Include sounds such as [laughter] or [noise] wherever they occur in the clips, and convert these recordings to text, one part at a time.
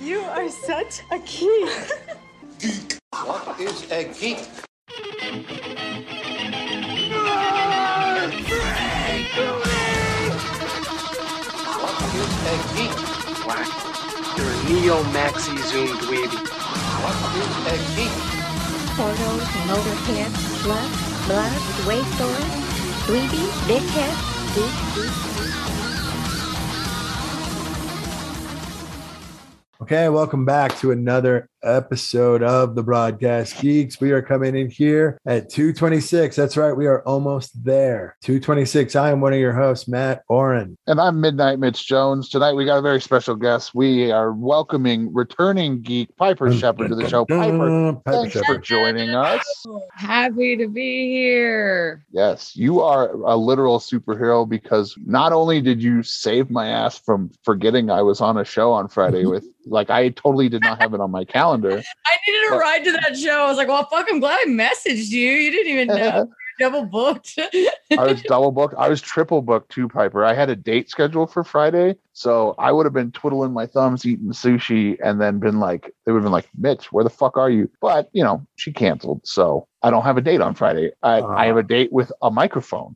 You are such a geek. What is a geek? What is a geek? Black. You're a neo maxi zoom dweeby. What is a geek? Portals, motorhead, slut, blood, waste stories, dweeby, dickhead, geek, geek, Okay, welcome back to another episode of the Broadcast Geeks. We are coming in here at 226. That's right, we are almost there. 226. I am one of your hosts, Matt Oren. And I'm Midnight Mitch Jones. Tonight we got a very special guest. We are welcoming returning geek Piper Shepherd to the show. Piper, Piper thanks for joining us. Happy to be here. Yes, you are a literal superhero because not only did you save my ass from forgetting I was on a show on Friday [laughs] with like I totally did not have it on my calendar. [laughs] I needed a Well- ride to that show. I was like, well, fuck, I'm glad I messaged you. You didn't even know. You're [laughs] [laughs] double booked. I was double booked. I was triple booked too, Piper. I had a date scheduled for Friday. So I would have been twiddling my thumbs eating sushi and then been like, they would have been like, Mitch, where the fuck are you? But, you know, she canceled. So I don't have a date on Friday. I, I ah. have a date with a microphone.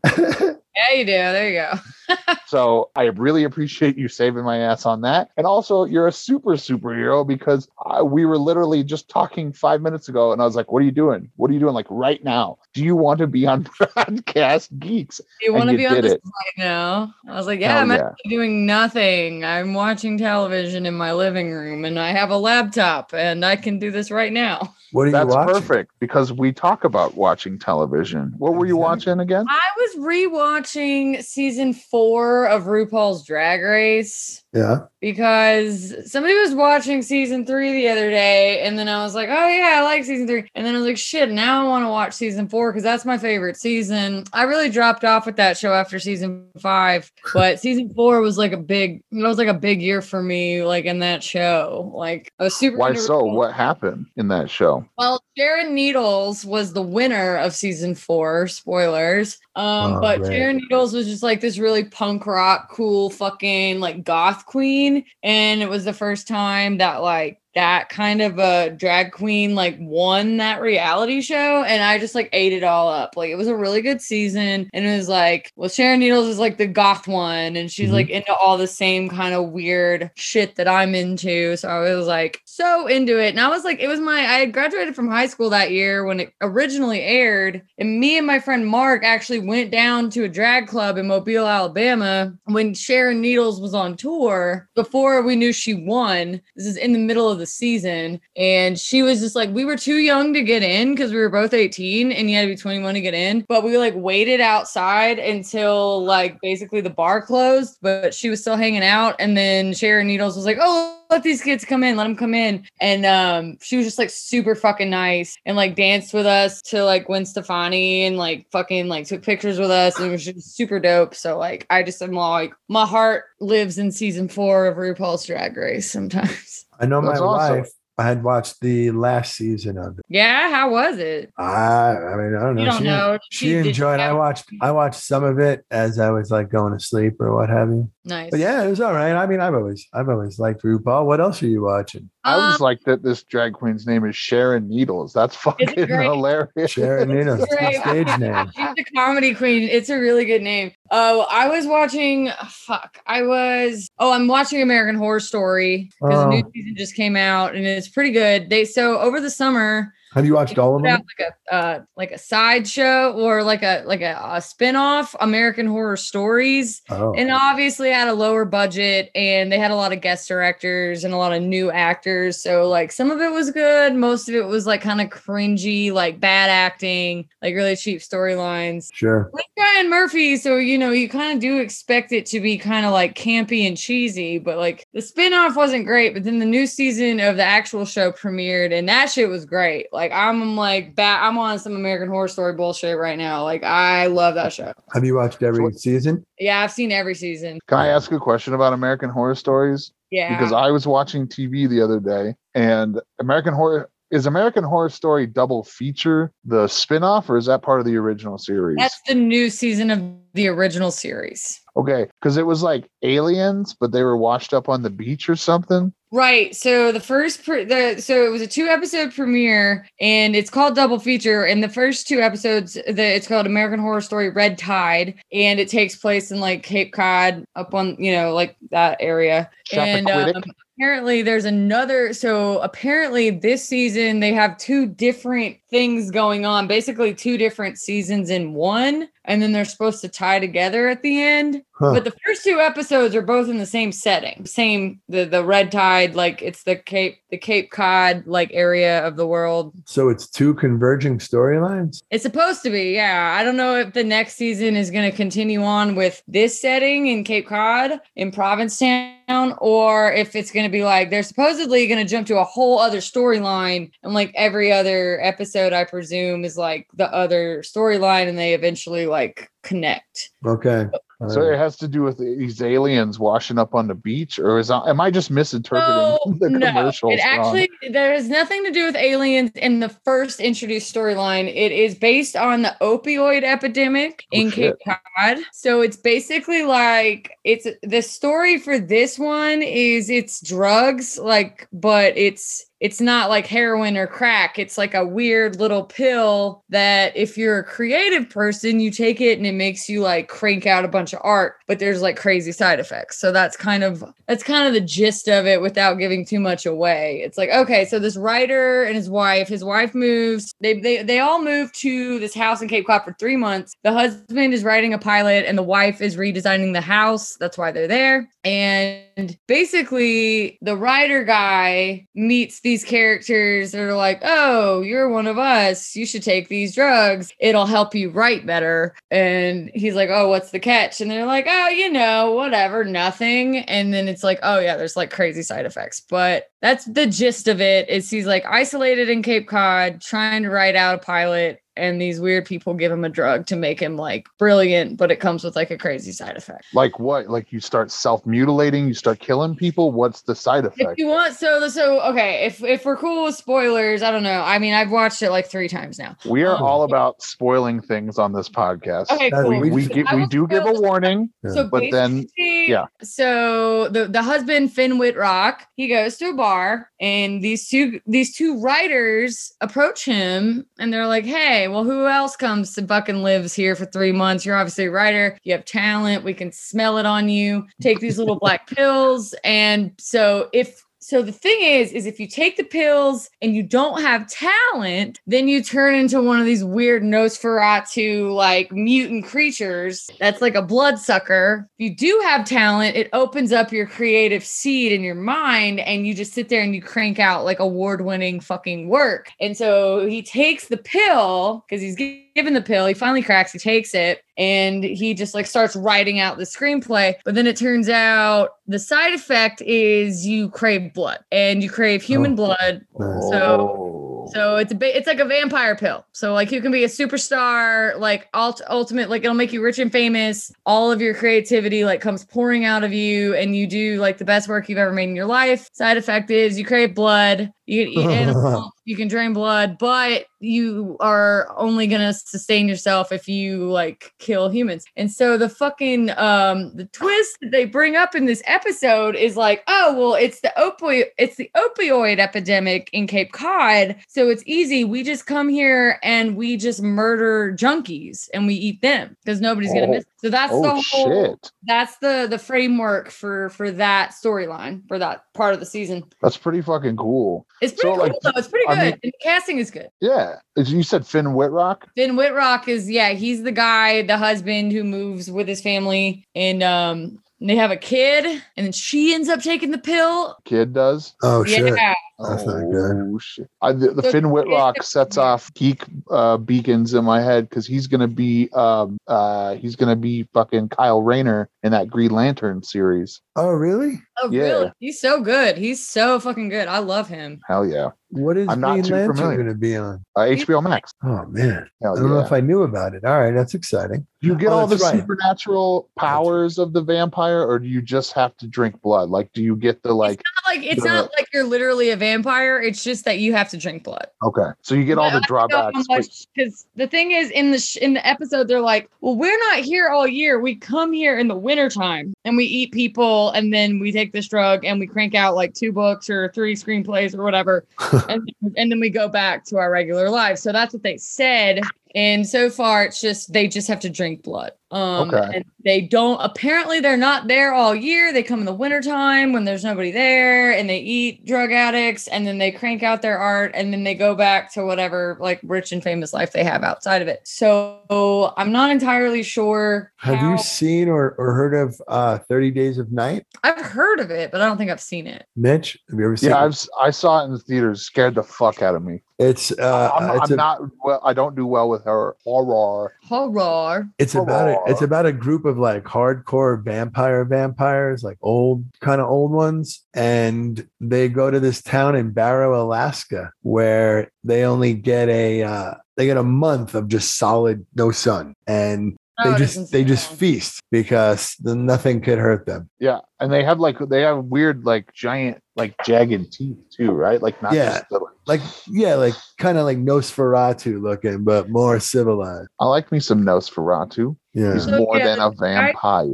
Yeah, you do. There you go. [laughs] So I really appreciate you saving my ass on that. And also, you're a super superhero because I, we were literally just talking five minutes ago, and I was like, "What are you doing? What are you doing? Like right now? Do you want to be on [laughs] Broadcast Geeks?" You want to be on did this it. right now? I was like, yeah, Hell I'm yeah. actually doing nothing. I'm watching television in my living room and I have a laptop and I can do this right now. [laughs] What are you That's watching? perfect because we talk about watching television. What were you watching again? I was rewatching season four of RuPaul's Drag Race. Yeah. because somebody was watching season three the other day, and then I was like, "Oh yeah, I like season three. and then I was like, "Shit, now I want to watch season four because that's my favorite season." I really dropped off with that show after season five, [laughs] but season four was like a big, it was like a big year for me, like in that show. Like I was super. Why so? What happened in that show? Well, Sharon Needles was the winner of season four. Spoilers. Um, Oh, but. Sharon Needles was just like this really punk rock, cool, fucking like goth queen, and it was the first time that like that kind of a drag queen like won that reality show and i just like ate it all up. Like it was a really good season and it was like well sharon needles is like the goth one and she's Mhm. like into all the same kind of weird shit that i'm into so i was like so into it. And i was like it was my i had graduated from high school that year when it originally aired and me and my friend mark actually went down to a drag club in mobile alabama when sharon needles was on tour before we knew she won. This is in the middle of the season. And she was just like we were too young to get in because we were both 18 and you had to be 21 to get in. But we like waited outside until like basically the bar closed but she was still hanging out. And then sharon needles was like oh let these kids come in let them come in. And um she was just like super fucking nice and like danced with us to like Gwen Stefani and like fucking like took pictures with us. And it was just super dope. So like I just am like my heart lives in season four of RuPaul's Drag Race sometimes I know That's my awesome. wife. I had watched the last season of it. yeah how was it I, I mean, I don't know. you don't she, know she did you enjoyed. I watched. I watched some of it as I was like going to sleep or what have you. Nice But yeah, it was all right. I mean, I've always, I've always liked RuPaul. What else are you watching? I was Um, like that. This drag queen's name is Sharon Needles. That's fucking hilarious. Sharon Needles, it's a stage [laughs] name. She's the comedy queen. It's a really good name. Oh, I was watching. Fuck, I was. Oh, I'm watching American Horror Story because the new Oh. season just came out and it's pretty good. They so over the summer Have you watched all of them? like a uh, like a sideshow or like a like a, a spin-off American Horror Stories. Oh, And obviously had a lower budget and they had a lot of guest directors and a lot of new actors. So like some of it was good, most of it was like kind of cringy, like bad acting, like really cheap storylines. sure. Like Ryan Murphy, so you know, you kind of do expect it to be kind of like campy and cheesy, but like the spin-off wasn't great, but then the new season of the actual show premiered and that shit was great. Like I'm like ba- I'm on some American Horror Story bullshit right now. Like I love that show. Have you watched every season? Yeah, I've seen every season. Can I ask a question about American Horror Stories? Yeah. Because I was watching TV the other day and American Horror is American Horror Story double feature the spin-off or is that part of the original series? That's the new season of the original series. Okay, because it was like aliens, but they were washed up on the beach or something. Right. So the first pre- the so it was a two episode premiere and it's called double feature and the first two episodes the it's called American Horror Story Red Tide and it takes place in like Cape Cod up on you know like that area and um. Apparently there's another so apparently this season they have two different things going on basically two different seasons in one and then they're supposed to tie together at the end Huh. but the first two episodes are both in the same setting same the the red tide like it's the cape the cape cod like area of the world So it's two converging storylines. it's supposed to be yeah i don't know if the next season is going to continue on with this setting in cape cod in provincetown or if it's going to be like they're supposedly going to jump to a whole other storyline and like every other episode i presume is like the other storyline and they eventually like connect Okay. All So it has to do with these aliens washing up on the beach, or is am I just misinterpreting No, [laughs] the no. commercials? It actually there is nothing to do with aliens in the first introduced storyline. It is based on the opioid epidemic Oh, in Cape Cod. So it's basically like it's the story for this one is it's drugs, like, but it's it's not like heroin or crack. It's like a weird little pill that if you're a creative person, you take it and it makes you like crank out a bunch of art, but there's like crazy side effects. So that's kind of that's kind of the gist of it without giving too much away. It's like, okay, so this writer and his wife, his wife moves, they they they all move to this house in Cape Cod for 3 months. The husband is writing a pilot and the wife is redesigning the house. That's why they're there. And basically, the writer guy meets these characters that are like, oh, you're one of us. You should take these drugs. It'll help you write better. And he's like, oh, what's the catch? And they're like, oh, you know, whatever, nothing. And then it's like, oh, yeah, there's like crazy side effects. But that's the gist of it is he's like isolated in Cape Cod trying to write out a pilot and these weird people give him a drug to make him like brilliant, but it comes with like a crazy side effect. like what? Like you start self mutilating, you start killing people. What's the side effect? If effect? you want, so so okay. If if we're cool with spoilers, I don't know. I mean, I've watched it like three times now. We are Oh. all about spoiling things on this podcast. Okay, cool. We, we, So we do give a spoil- warning. So But then- yeah. So the the husband Finn Wittrock, he goes to a bar, and these two these two writers approach him, and they're like, "Hey, well, who else comes to fucking lives here for three months? You're obviously a writer. You have talent. We can smell it on you. Take these little black [laughs] pills." And so if so the thing is is if you take the pills and you don't have talent then you turn into one of these weird nosferatu like mutant creatures. That's like a bloodsucker. If you do have talent it opens up your creative seed in your mind and you just sit there and you crank out like award-winning fucking work. And so he takes the pill because he's gi- given the pill he finally cracks he takes it and he just like starts writing out the screenplay but then it turns out the side effect is you crave blood and you crave human Oh. blood So, oh. so it's a ba- it's like a vampire pill. So like you can be a superstar, like ult- ultimate, like it'll make you rich and famous. All of your creativity like comes pouring out of you, and you do like the best work you've ever made in your life. Side effect is you crave blood. You can eat animals, you can drain blood, but you are only gonna sustain yourself if you like kill humans. And so the fucking um the twist that they bring up in this episode is like, oh well, it's the opioid, it's the opioid epidemic in Cape Cod. So it's easy. We just come here and we just murder junkies and we eat them because nobody's gonna Oh. miss. So that's the oh whole shit. that's the the framework for for that storyline for that part of the season. That's pretty fucking cool. It's pretty So, cool like, though. It's pretty I good. mean- and the casting is good. Yeah. You said Finn Wittrock? Finn Wittrock is yeah, he's the guy, the husband who moves with his family, and um they have a kid, and then she ends up taking the pill. Kid does. Oh shit. Yeah, That's not good. Oh, shit. I, the the Finn Wittrock sets off geek uh, beacons in my head because he's gonna be um uh he's gonna be fucking Kyle Rayner in that Green Lantern series. Oh really? oh Yeah. really? He's so good. He's so fucking good. I love him. Hell yeah. What is I'm not Green Lantern familiar. going to be on? Uh, HBO Max. Oh man, I don't know if I knew about it. All right, that's exciting. Do you get Oh, all the right. supernatural powers of the vampire, or do you just have to drink blood? Like, do you get the like? Like it's the- not like you're literally a vampire. It's just that you have to drink blood. Okay, so you get all the drawbacks. Because the thing is, in the sh- in the episode, they're like, "Well, we're not here all year. We come here in the wintertime and we eat people, and then we take this drug and we crank out like two books or three screenplays or whatever, [laughs] and and then we go back to our regular lives." So that's what they said. And so far, it's just they just have to drink blood. Um, Okay. and they don't. Apparently, they're not there all year. They come in the wintertime when there's nobody there, and they eat drug addicts, and then they crank out their art, and then they go back to whatever like rich and famous life they have outside of it. So I'm not entirely sure. Have how- you seen or, or heard of uh 30 Days of Night? I've heard of it, but I don't think I've seen it. Mitch, have you ever seen yeah, it? I've s- I saw it in the theaters. Scared the fuck out of me. It's uh I'm, it's I'm a, not well. I don't do well with her horror. Horror. it's about a, it's about a group of like hardcore vampire vampires, like old kind of old ones, and they go to this town in Barrow, Alaska, where they only get a uh, they get a month of just solid no sun, and They just they just feast because then nothing could hurt them. Yeah, and they have like they have weird like giant like jagged teeth too, right? Like not Yeah. just the, like, Like yeah, like kind of like Nosferatu looking, but more civilized. I like me some Nosferatu. Yeah. He's So, more yeah, than a The vampire.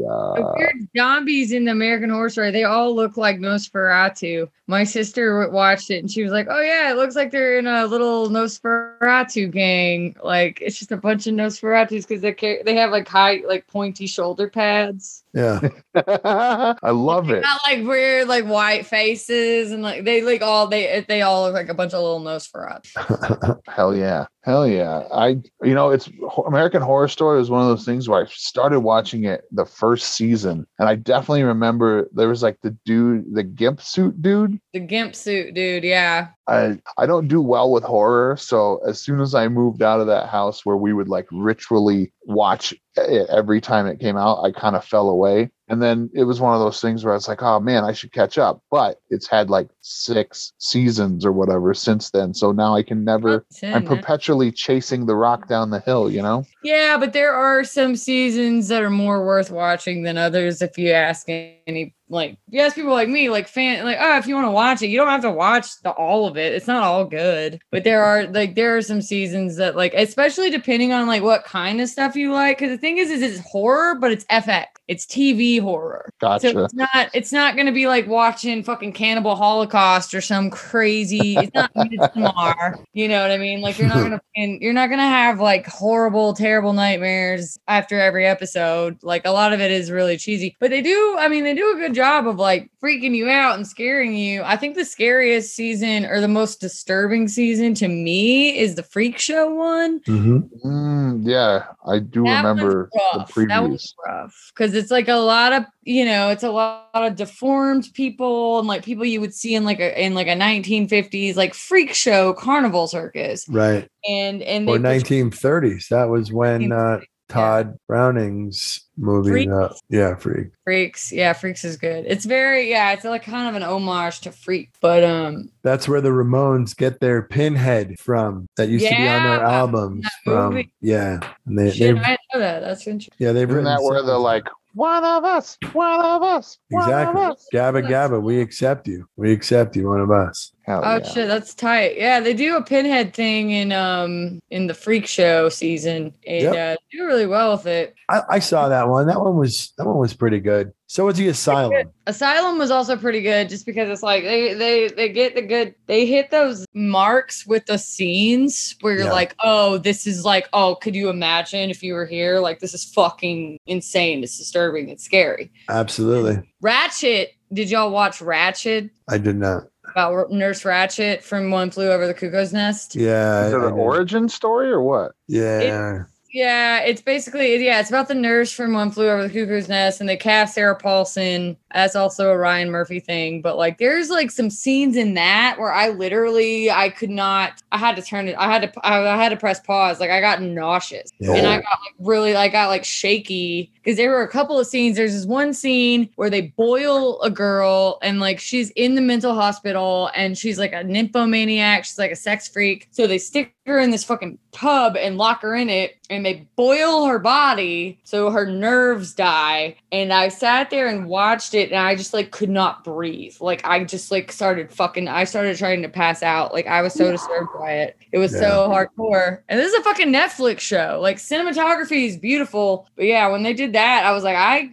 weird zombies in the American Horror Story, they all look like Nosferatu. My sister watched it and she was like, "Oh yeah, it looks like they're in a little Nosferatu gang. Like it's just a bunch of Nosferatus because they they have like high, like pointy shoulder pads. Yeah. [laughs] I love it. Not like weird, like white faces and like they like all they they all look like a bunch of little Nosferatu. Hell yeah. Hell yeah. I, you know, it's American Horror Story was one of those things where I started watching it the first season. And I definitely remember there was like the dude, the gimp suit dude. The gimp suit, dude. Yeah. I, I don't do well with horror. So as soon as I moved out of that house where we would like ritually watch every time it came out, I kind of fell away. And then it was one of those things where I was like, oh man, I should catch up. But it's had like six seasons or whatever since then. So now I can never I'm perpetually chasing the rock down the hill, you know? Yeah, but there are some seasons that are more worth watching than others. If you ask any, like, yes people like me, like fan, like, oh, if you want to watch it, you don't have to watch the all of it. It's not all good, but there are like there are some seasons that like, especially depending on like what kind of stuff you like. Because the thing is, is it's horror, but it's FX. It's TV horror. Gotcha. So it's not it's not gonna be like watching fucking Cannibal Holocaust or some crazy. It's not [laughs] Midsommar. You know what I mean? Like you're not gonna you're not gonna have like horrible, terrible nightmares after every episode. Like a lot of it is really cheesy, but they do. I mean, they do a good job of like freaking you out and scaring you. I think the scariest season or the most disturbing season to me is the Freak Show one. hmm Mm, yeah, I do That one's remember the rough. That was rough because it's like a lot of you know, it's a lot of deformed people and like people you would see in like a in like a 1950s like freak show carnival circus Right. and and Or 1930s. That was when uh, 1930s, yeah. Tod Browning's movie. Freaks. Uh, yeah, Freak. freaks. Yeah, freaks is good. It's very yeah, it's like kind of an homage to freak, but um, That's where the Ramones get their pinhead from. That used to be on their Yeah, albums. From movie. yeah, and they, shit, I know that. That's interesting. yeah they've Isn't written that where they're like, one of us, one of us, one exactly of us? Gabba Gabba. We accept you. We accept you. One of us. Hell Oh yeah. shit, that's tight. Yeah, they do a pinhead thing in um in the freak show season, and Yep. uh, do really well with it. I, I saw that one. That one was that one was pretty good. So was the Asylum. Asylum was also pretty good just because it's like they they they get the good they hit those marks with the scenes where you're Yeah. like, oh, this is like, oh, could you imagine if you were here? Like this is fucking insane. It's disturbing. It's scary. Absolutely. Ratched. Did y'all watch Ratched I did not. About Nurse Ratched from One Flew Over the Cuckoo's Nest? Yeah. Is it I- I an origin story or what? Yeah. Yeah, it's basically yeah, it's about the nurse from One Flew Over the Cuckoo's Nest, and they cast Sarah Paulson. That's also a Ryan Murphy thing, but like there's like some scenes in that where I literally I could not. I had to turn it. I had to. I, I had to press pause. Like I got nauseous, Yeah. and I got like really. I got like shaky because there were a couple of scenes. There's this one scene where they boil a girl, and like she's in the mental hospital, and she's like a nymphomaniac. She's like a sex freak. So they stick her in this fucking tub and lock her in it and they boil her body so her nerves die. And I sat there and watched it and I just like could not breathe. Like I just like started fucking I started trying to pass out. Like I was so disturbed by it. It was so hardcore. And this is a fucking Netflix show. Like cinematography is beautiful. But yeah, when they did that, I was like, I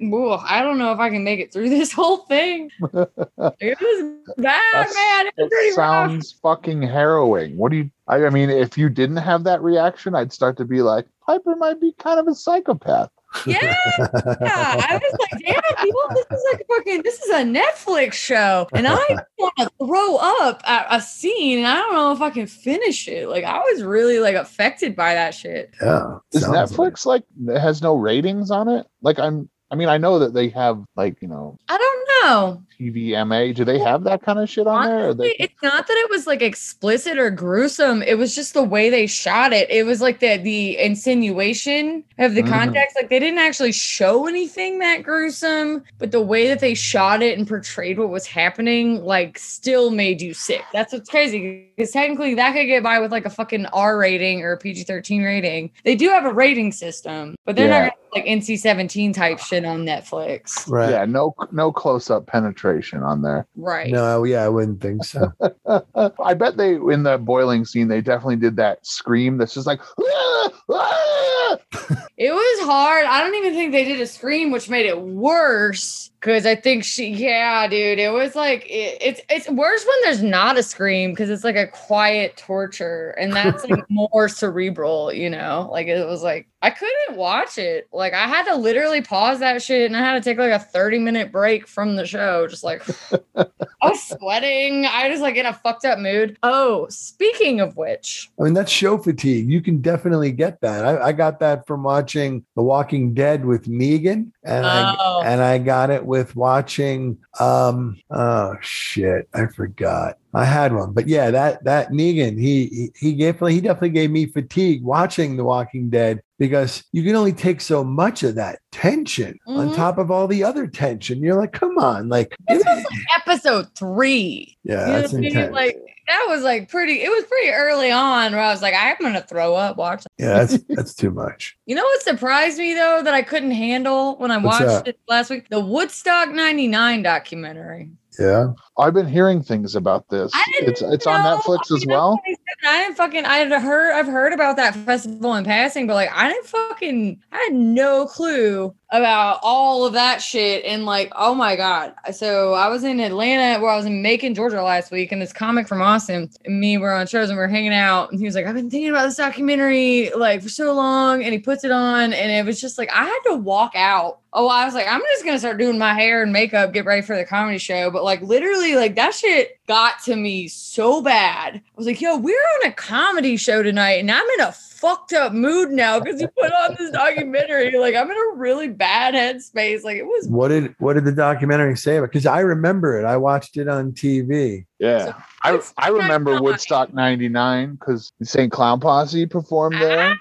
I don't know if I can make it through [laughs] this whole thing. [laughs] it was bad, That's- man. It was It pretty rough. sounds fucking harrowing. What do you? I, I mean, if you didn't have that reaction, I'd start to be like, Piper might be kind of a psychopath. Yeah, I was like, damn, people, this is like fucking, this is a Netflix show. And I [laughs] want to throw up at a scene and I don't know if I can finish it. Like, I was really like affected by that shit. yeah. Is sounds like- Netflix like it has no ratings on it? Like I'm. I mean, I know that they have like you know I don't know. TVMA. Do they have that kind of shit on there? Honestly, they, it's not that it was like explicit or gruesome. It was just the way they shot it. It was like the the insinuation of the Mhm. context. Like they didn't actually show anything that gruesome, but the way that they shot it and portrayed what was happening, like, still made you sick. That's what's crazy. Because technically, that could get by with like a fucking R rating or a PG thirteen rating. They do have a rating system, but they're Yeah. not like NC seventeen type shit on Netflix, Right. yeah, no no close up penetration on there. right? No, yeah, I wouldn't think so. [laughs] I bet they in the boiling scene they definitely did that scream that's just like "Ah! Ah!" [laughs] It was hard. I don't even think they did a scream, which made it worse. Cause I think she, yeah, dude, it was like it, it's it's worse when there's not a scream because it's like a quiet torture, and that's like [laughs] more cerebral, you know. Like it was like I couldn't watch it. Like I had to literally pause that shit, and I had to take like a thirty minute break from the show. Just like [laughs] I was sweating. I was like in a fucked up mood. Oh, speaking of which, I mean, that's show fatigue. You can definitely get that. I, I got that from watching The Walking Dead with Megan, and I Oh. and I got it with watching. Um, oh shit, I forgot. I had one, but yeah, that that Negan, he he, he definitely he definitely gave me fatigue watching The Walking Dead because you can only take so much of that tension on Mhm. top of all the other tension. You're like, come on, like, this was like episode three. yeah, You that's what I mean? intense. Like that was like pretty. It was pretty early on where I was like, I'm gonna throw up watching. yeah, that's that's too much. [laughs] You know what surprised me though that I couldn't handle when I What's watched that? it last week? The Woodstock '99 documentary. Yeah, I've been hearing things about this. I didn't It's it's on Netflix as well. 27, I didn't fucking. I had heard. I've heard about that festival in passing, but like, I didn't fucking. I had no clue about all of that shit. And like, oh my god. So I was in Atlanta, where I was in Macon, Georgia last week, and this comic from Austin and me were on shows and we are hanging out. And he was like, I've been thinking about this documentary like for so long, and he puts it on, and it was just like I had to walk out. Oh, I was like, I'm just gonna start doing my hair and makeup, get ready for the comedy show. But like, literally, like that shit got to me so bad. I was like, yo, we're on a comedy show tonight, and I'm in a fucked up mood now because you put on this documentary. Like, I'm in a really bad headspace. Like, it was what did what did the documentary say about? Because I remember it. I watched it on TV. Yeah, I I remember 99. Woodstock '99 because Insane Clown Posse performed there.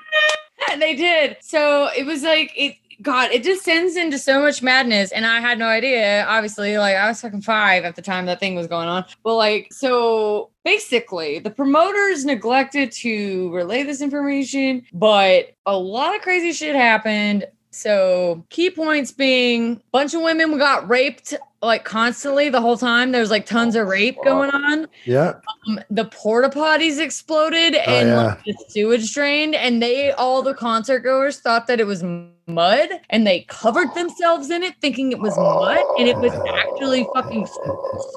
Ah, they did. So it was like it God, it just descends into so much madness. And I had no idea. Obviously, like I was fucking five at the time that thing was going on. But like, so basically the promoters neglected to relay this information, but a lot of crazy shit happened. So key points being bunch of women got raped like constantly the whole time. There's like tons of rape going on. Yeah, um, the porta potties exploded Oh, and yeah. like, the sewage drained and they all the concert goers thought that it was mud and they covered themselves in it thinking it was mud and it was actually fucking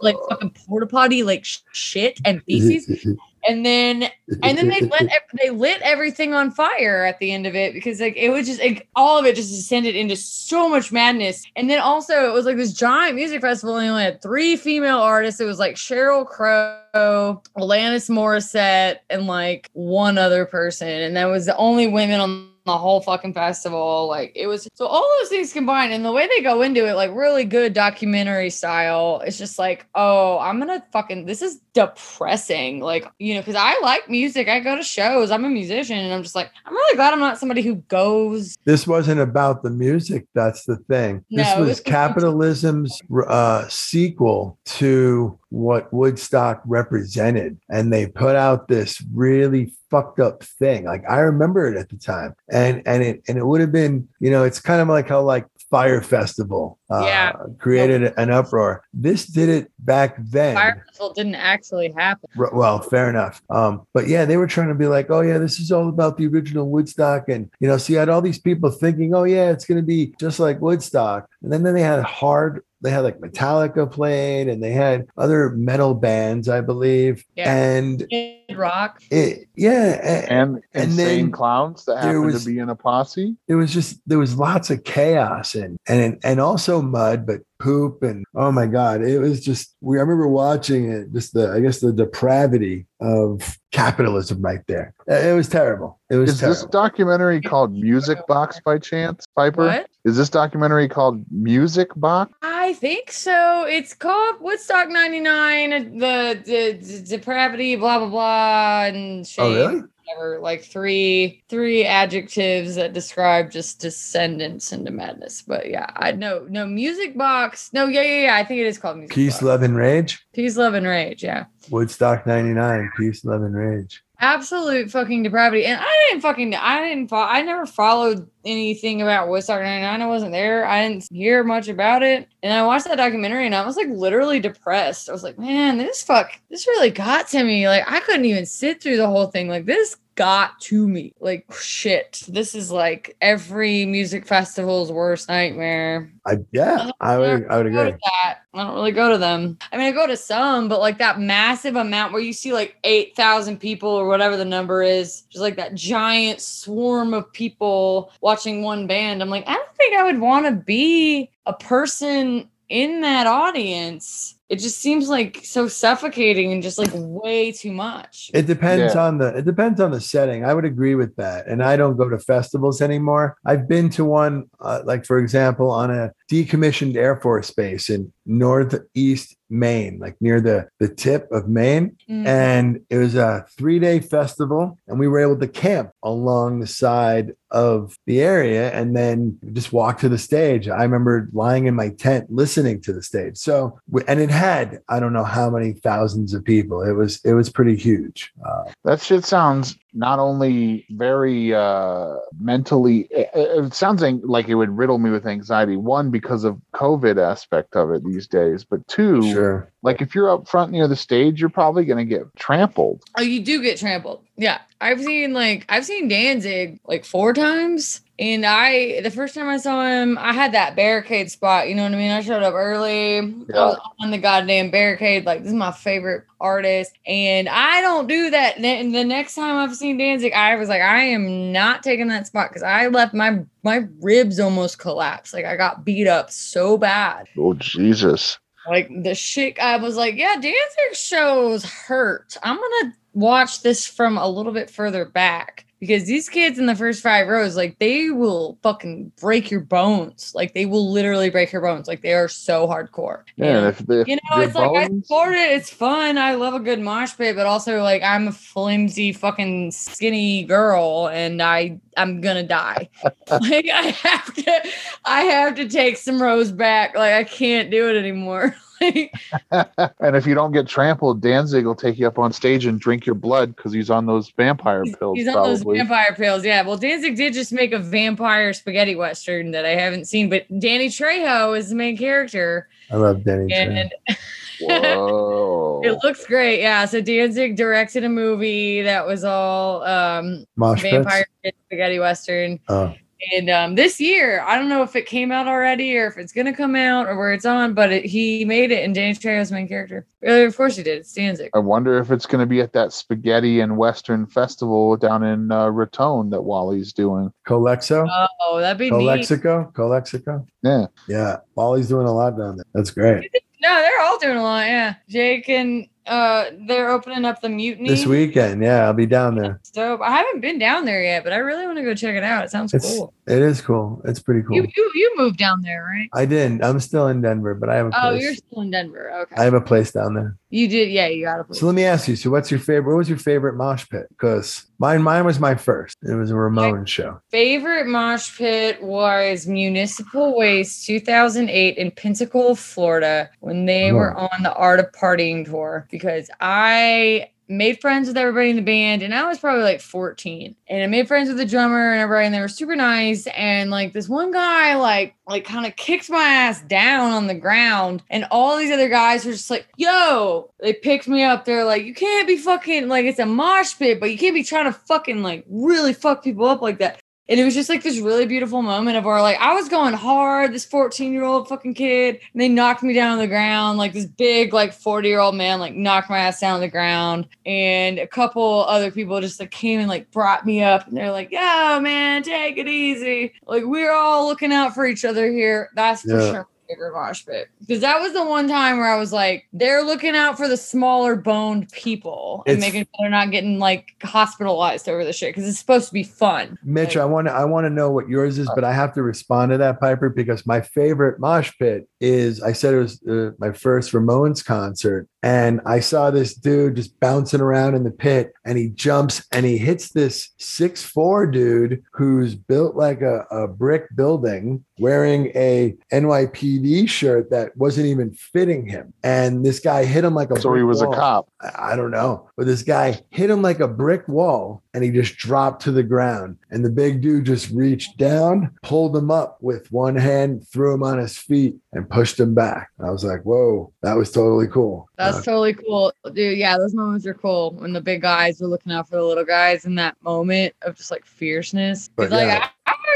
like fucking porta potty like shit and feces [laughs] and then and then they [laughs] lit they lit everything on fire at the end of it because like it was just like all of it just descended into so much madness. And then also it was like this giant music festival and only had three female artists. It was like sheryl crow alanis morissette and like one other person. And that was the only women on the whole fucking festival like it was so all those things combined and the way they go into it like really good documentary style it's just like oh i'm gonna fucking this is depressing like you know because i like music i go to shows i'm a musician and i'm just like i'm really glad i'm not somebody who goes this wasn't about the music. That's the thing. This No, it was was- capitalism's uh, sequel to what Woodstock represented. And they put out this really fucked up thing. Like I remember it at the time. And and it and it would have been, you know, it's kind of like how like Fyre Festival uh, Yeah. created an uproar. This did it back then. Fyre Festival didn't actually happen. R- Well, fair enough. Um, but yeah, they were trying to be like, oh yeah, this is all about the original Woodstock, and you know, so you had all these people thinking, oh yeah, it's going to be just like Woodstock, and then then they had hard, they had like Metallica played, and they had other metal bands, I believe, Yeah. and Kid Rock. it, yeah, a- And, And insane then clowns that there happen was- to be in a posse. it was just there was lots of chaos and and and also mud but poop and oh my god it was just we I remember watching it just the I guess the depravity of capitalism right there it was terrible it was Is terrible this documentary called Music Box by chance, Piper? What? Is this documentary called Music Box? I think so. It's called Woodstock 99, uh, the, the, the depravity, blah, blah, blah, and oh, shame. oh really Whatever, like three three adjectives that describe just descendants into madness. But yeah, I know no music box. No, yeah, yeah, yeah. I think it is called music peace box. love and rage Peace, love, and rage. Yeah. Woodstock 99 peace love and rage absolute fucking depravity. And I didn't fucking, I didn't, fo- I never followed anything about Woodstock 99. I wasn't there. I didn't hear much about it. And I watched that documentary and I was like literally depressed. I was like, man, this fuck, this really got to me. Like, I couldn't even sit through the whole thing. Like, this got to me. Like, shit. This is like every music festival's worst nightmare. I yeah I would I would agree that. I don't really go to them. I mean, I go to some, but like that massive amount where you see like 8,000 people or whatever the number is, just like that giant swarm of people watching one band. I'm like, I don't think I would want to be a person in that audience. It just seems like so suffocating and just like way too much. It depends Yeah. on the it depends on the setting. I would agree with that. And I don't go to festivals anymore. I've been to one uh, like for example on a decommissioned Air Force base in northeast Maine, like near the the tip of Maine, Mm. and it was a 3-day festival and we were able to camp along the side of the area and then just walk to the stage. I remember lying in my tent listening to the stage. So and it had I don't know how many thousands of people. It was it was pretty huge. Uh, That shit sounds not only very uh mentally it, it sounds like- like it would riddle me with anxiety one because of covid aspect of it these days but two sure. like if you're up front near the stage you're probably going to get trampled Oh, you do get trampled. Yeah. I've seen like I've seen Danzig like four times. And I the first time I saw him, I had that barricade spot. You know what I mean? I showed up early. I was on the goddamn barricade. Like this is my favorite artist. And I don't do that. Then the next time I've seen Danzig, I was like, I am not taking that spot because I left my my ribs almost collapsed. Like I got beat up so bad. oh jesus Like the shit, I was like, yeah, Danzig shows hurt. I'm gonna watch this from a little bit further back because these kids in the first five rows, like they will fucking break your bones. Like they will literally break your bones. Like they are so hardcore. yeah if You know, it's like I support it. It's fun. I love a good mosh pit, but also like I'm a flimsy, fucking skinny girl, and I I'm gonna die. [laughs] like I have to, I have to take some rows back. Like I can't do it anymore. [laughs] like [laughs] and if you don't get trampled danzig will take you up on stage and drink your blood because he's on those vampire pills he's on probably those vampire pills. Yeah. Well, Danzig did just make a vampire spaghetti western that I haven't seen, but Danny Trejo is the main character, I love Danny. Trejo. and [laughs] Whoa. It looks great. Yeah. So Danzig directed a movie that was all um Mosh vampire spaghetti western. Oh, And um this year, I don't know if it came out already or if it's gonna come out or where it's on, but it, he made it and Danny Trejo's main character. Uh, of course he did. It's Danzig. I wonder if it's going to be at that spaghetti and western festival down in uh, Raton that Wally's doing. Colexo, Oh, that'd be neat. Colexico, Colexico. Yeah. Yeah, Wally's doing a lot down there. That's great. No, they're all doing a lot. Yeah. Jake and uh they're opening up the mutiny this weekend. Yeah, I'll be down there. That's dope. I haven't been down there yet, but I really want to go check it out. It sounds It's cool. it is cool. It's pretty cool. You, you you moved down there, right? I didn't. I'm still in Denver, but I have a Oh, place. you're still in Denver. Okay. I have a place down there. you did, yeah, you got a place. So let me ask you. So what's your favorite? What was your favorite mosh pit? Because mine, mine was my first. It was a Ramon show. favorite mosh pit was Municipal Waste 2008 in Pensacola, Florida, when they Oh. were on the Art of Partying tour. Because I made friends with everybody in the band, and I was probably like 14. And I made friends with the drummer and everybody, and they were super nice. And like this one guy, like, like kind of kicked my ass down on the ground, and all these other guys were just like, "Yo!" They picked me up. They're like, "You can't be fucking like it's a mosh pit, but you can't be trying to fucking like really fuck people up like that." And it was just like this really beautiful moment of where like I was going hard, this 14 year old fucking kid, and they knocked me down on the ground. Like this big, like 40 year old man, like knocked my ass down on the ground. And a couple other people just like came and like brought me up and they're like, yo, man, take it easy. Like we're all looking out for each other here. That's for Yeah. sure. Bigger mosh pit because that was the one time where I was like, they're looking out for the smaller boned people and making sure they're not getting like hospitalized over the shit because it's supposed to be fun. Mitch, Like- I want to I want to know what yours is, but I have to respond to that, Piper, because my favorite mosh pit is I said it was uh, my first Ramones concert, and I saw this dude just bouncing around in the pit, and he jumps and he hits this six four dude who's built like a, a brick building, wearing a NYPD shirt that wasn't even fitting him, and this guy hit him like a So he was a cop. I don't know, but this guy hit him like a brick wall and he just dropped to the ground. And the big dude just reached down, pulled him up with one hand, threw him on his feet, and pushed him back. I was like, whoa, that was totally cool. That's Uh, totally cool, dude. Yeah, those moments are cool when the big guys are looking out for the little guys in that moment of just like fierceness. But Because like. I,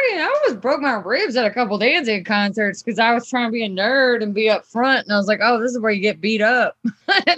I, already- I almost broke my ribs at a couple Danzig concerts because I was trying to be a nerd and be up front, and I was like, oh, this is where you get beat up. [laughs]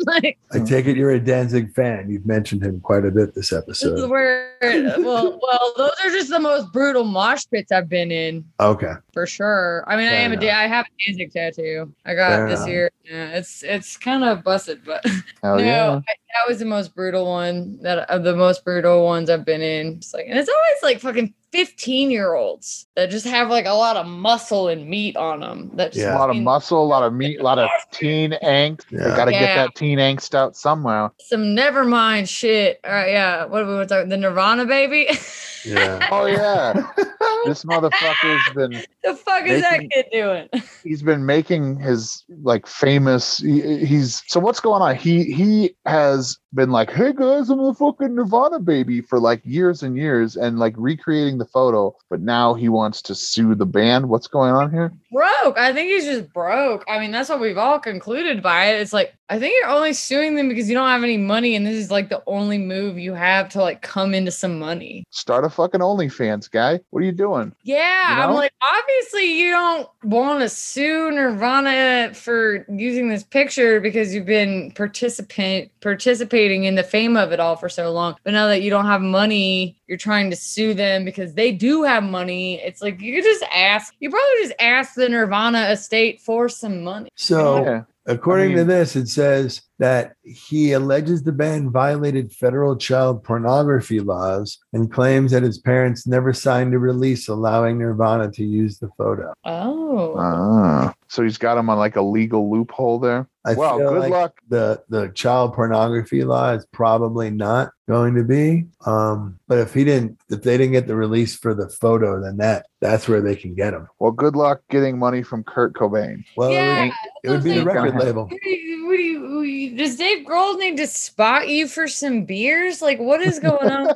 Like I take it you're a Danzig fan. You've mentioned him quite a bit this this is episode. where [laughs] well, well, those are just the most brutal mosh pits I've been in. Okay. for sure. I mean, I Fair am a enough. I have a Danzig tattoo. I got Fair this enough. year. Yeah, it's it's kind of busted, but Hell [laughs] no, yeah. I- that was the most brutal one that of the most brutal ones I've been in. It's like, and it's always like fucking fifteen year olds that just have like a lot of muscle and meat on them. That just Yeah. A lot of muscle, a lot of meat, a lot of [laughs] teen angst. They Yeah. got to get that teen angst out somehow. some never mind shit. All right, yeah. What are we talking? The Nirvana baby. [laughs] Yeah. [laughs] Oh yeah, [laughs] this motherfucker's been the fuck is that kid doing? [laughs] he's been making his like famous he, he's so what's going on he he has been like hey guys i'm the fucking nirvana baby for like years and years and like recreating the photo but now he wants to sue the band what's going on here broke. I think he's just broke. I mean, that's what we've all concluded by it. It's like I think you're only suing them because you don't have any money, and this is like the only move you have to like come into some money. start a fucking onlyfans guy. What are you doing? Yeah, You I'm like, obviously you don't want to sue Nirvana for using this picture because you've been participant participating in the fame of it all for so long. But now that you don't have money, you're trying to sue them because they do have money. It's like you could just ask. You probably just ask the Nirvana estate for some money. So yeah According to mean- this, it says that he alleges the band violated federal child pornography laws and claims that his parents never signed a release allowing Nirvana to use the photo. Oh, ah, so he's got him on like a legal loophole there I well feel good like luck the the child pornography law is probably not going to be. Um, but if he didn't, if they didn't get the release for the photo, then that that's where they can get him. well good luck getting money from kurt cobain Well, Yeah, it would, it would be the record label. What do you, what do you, what do you- does Dave Grohl need to spot you for some beers? Like, what is going on? [laughs]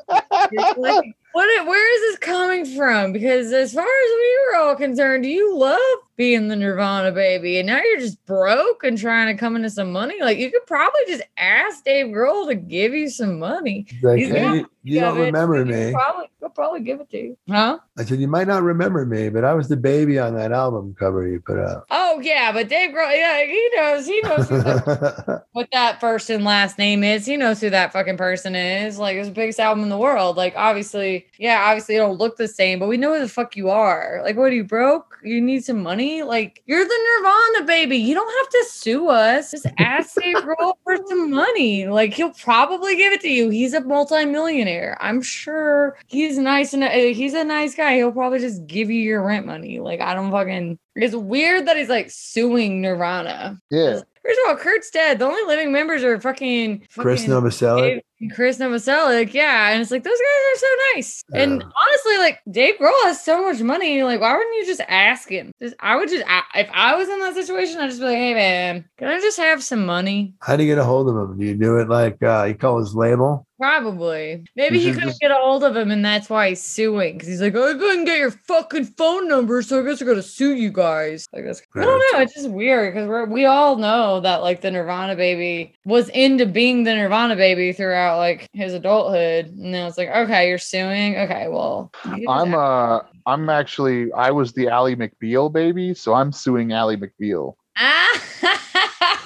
like, what? Where is this coming from? Because as far as we were all concerned, you love being the Nirvana baby, and now you're just broke and trying to come into some money. Like, you could probably just ask Dave Grohl to give you some money. Like, hey, got- you, you don't but remember me. Probably, you'll probably give it to you. Huh? I said, you might not remember me, but I was the baby on that album cover you put out. Oh yeah, but Dave Grohl, yeah, he knows. He knows that, [laughs] what that first and last name is. He knows who that fucking person is. Like it's the biggest album in the world. Like obviously, yeah, obviously it don't look the same, but we know who the fuck you are. Like, what are you broke? You need some money? Like you're the Nirvana baby. You don't have to sue us. Just ask Dave Grohl [laughs] for some money. Like he'll probably give it to you. He's a multimillionaire. I'm sure he's nice and uh, he's a nice guy. He'll probably just give you your rent money. Like I don't fucking. It's weird that he's like suing Nirvana. Yeah. First of all, Kurt's dead. The only living members are fucking, Chris fucking Novoselic. Chris Novoselic. Yeah, and it's like those guys are so nice. And honestly, like Dave Grohl has so much money. Like, why wouldn't you just ask him? Just, I would just, I, if I was in that situation, I'd just be like, hey man, can I just have some money? How do you get a hold of him? Do you do it like uh, you call his label? Probably. Maybe he couldn't just- get a hold of him, and that's why he's suing. Because he's like, I couldn't get your fucking phone number, so I guess I'm gonna sue you guys. Like that's I don't know. It's just weird because we're we all know that like the Nirvana baby was into being the Nirvana baby throughout like his adulthood. And now it's like, okay, you're suing. Okay, well, I'm that. uh I'm actually I was the Ally McBeal baby, so I'm suing Ally McBeal. [laughs]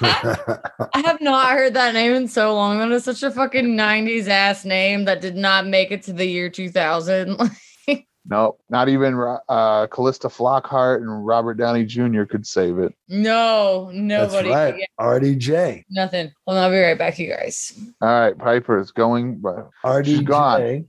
[laughs] I have not heard that name in so long. That is such a fucking 90s ass name that did not make it to the year 2000. [laughs] No, not even uh Calista Flockhart and Robert Downey Jr. could save it. no, nobody. That's nobody. right. Yeah, RDJ. nothing. Well, I'll be right back, you guys. All right, Piper is going but RDJ gone.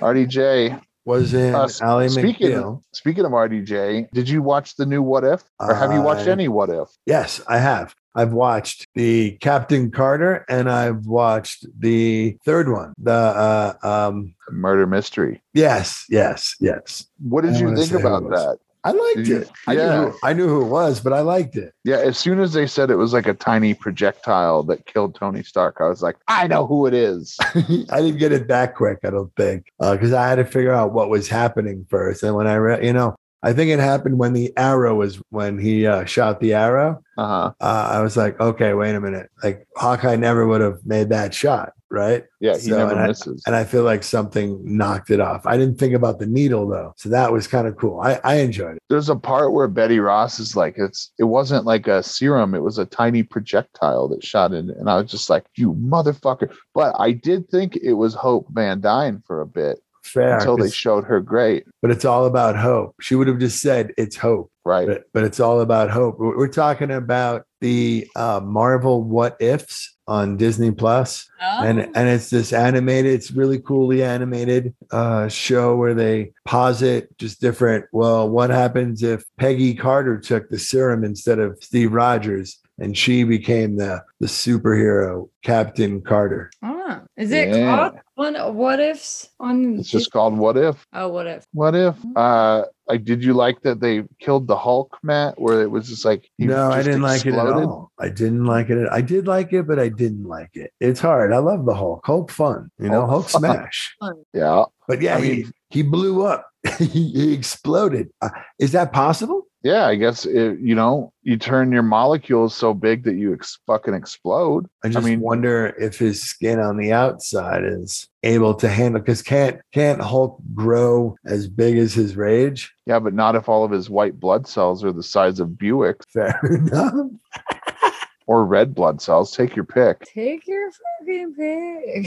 RDJ. was in Uh, s- Ally speaking McBeal. speaking of RDJ, did you watch the new What If? Or have you watched I- any What If? Yes, I have. I've watched the Captain Carter and I've watched the third one. The uh um Murder mystery. yes, yes, yes. What did you think about that? I liked you- it. I, yeah. knew who, I knew who it was, but I liked it. Yeah, as soon as they said it was like a tiny projectile that killed Tony Stark, I was like, I know who it is. [laughs] I didn't get it that quick, I don't think, because I had to figure out what was happening first. And when I read, you know, I think it happened when the arrow was when he uh, shot the arrow. Uh-huh. Uh, I was like, okay, wait a minute. Like Hawkeye never would have made that shot, right? Yeah, he So, never and I- misses. And I feel like something knocked it off. I didn't think about the needle though, so that was kind of cool. I, I enjoyed it. There's a part where Betty Ross is like, it's it wasn't like a serum, it was a tiny projectile that shot in, and I was just like, you motherfucker. But I did think it was Hope Van Dyne for a bit Fair, until they 'cause- showed her great, but it's all about hope. She would have just said it's hope, right? but, but it's all about hope. We're, we're talking about the uh, Marvel What Ifs on Disney Plus. and Oh. and it's this animated it's really coolly animated uh show where they posit just different well what happens if peggy carter took the serum instead of steve rogers and she became the the superhero captain carter Is it Yeah. called one what ifs on It's just called What If? oh what if What if? Uh like did you like that they killed the Hulk, Matt? Where it was just like he no i didn't like it at all i didn't like it i did like it but i didn't like it it's hard i love the hulk hulk fun you know Hulk hulk fun. smash [laughs] Yeah. but yeah I he, mean- he blew up [laughs] he, he exploded uh, is that possible Yeah, I guess it, you know, you turn your molecules so big that you ex- fucking explode. I just mean- wonder if his skin on the outside is able to handle because can't can't Hulk grow as big as his rage? Yeah, but not if all of his white blood cells are the size of Buick Fair [laughs] enough. or red blood cells. Take your pick. take your fucking pick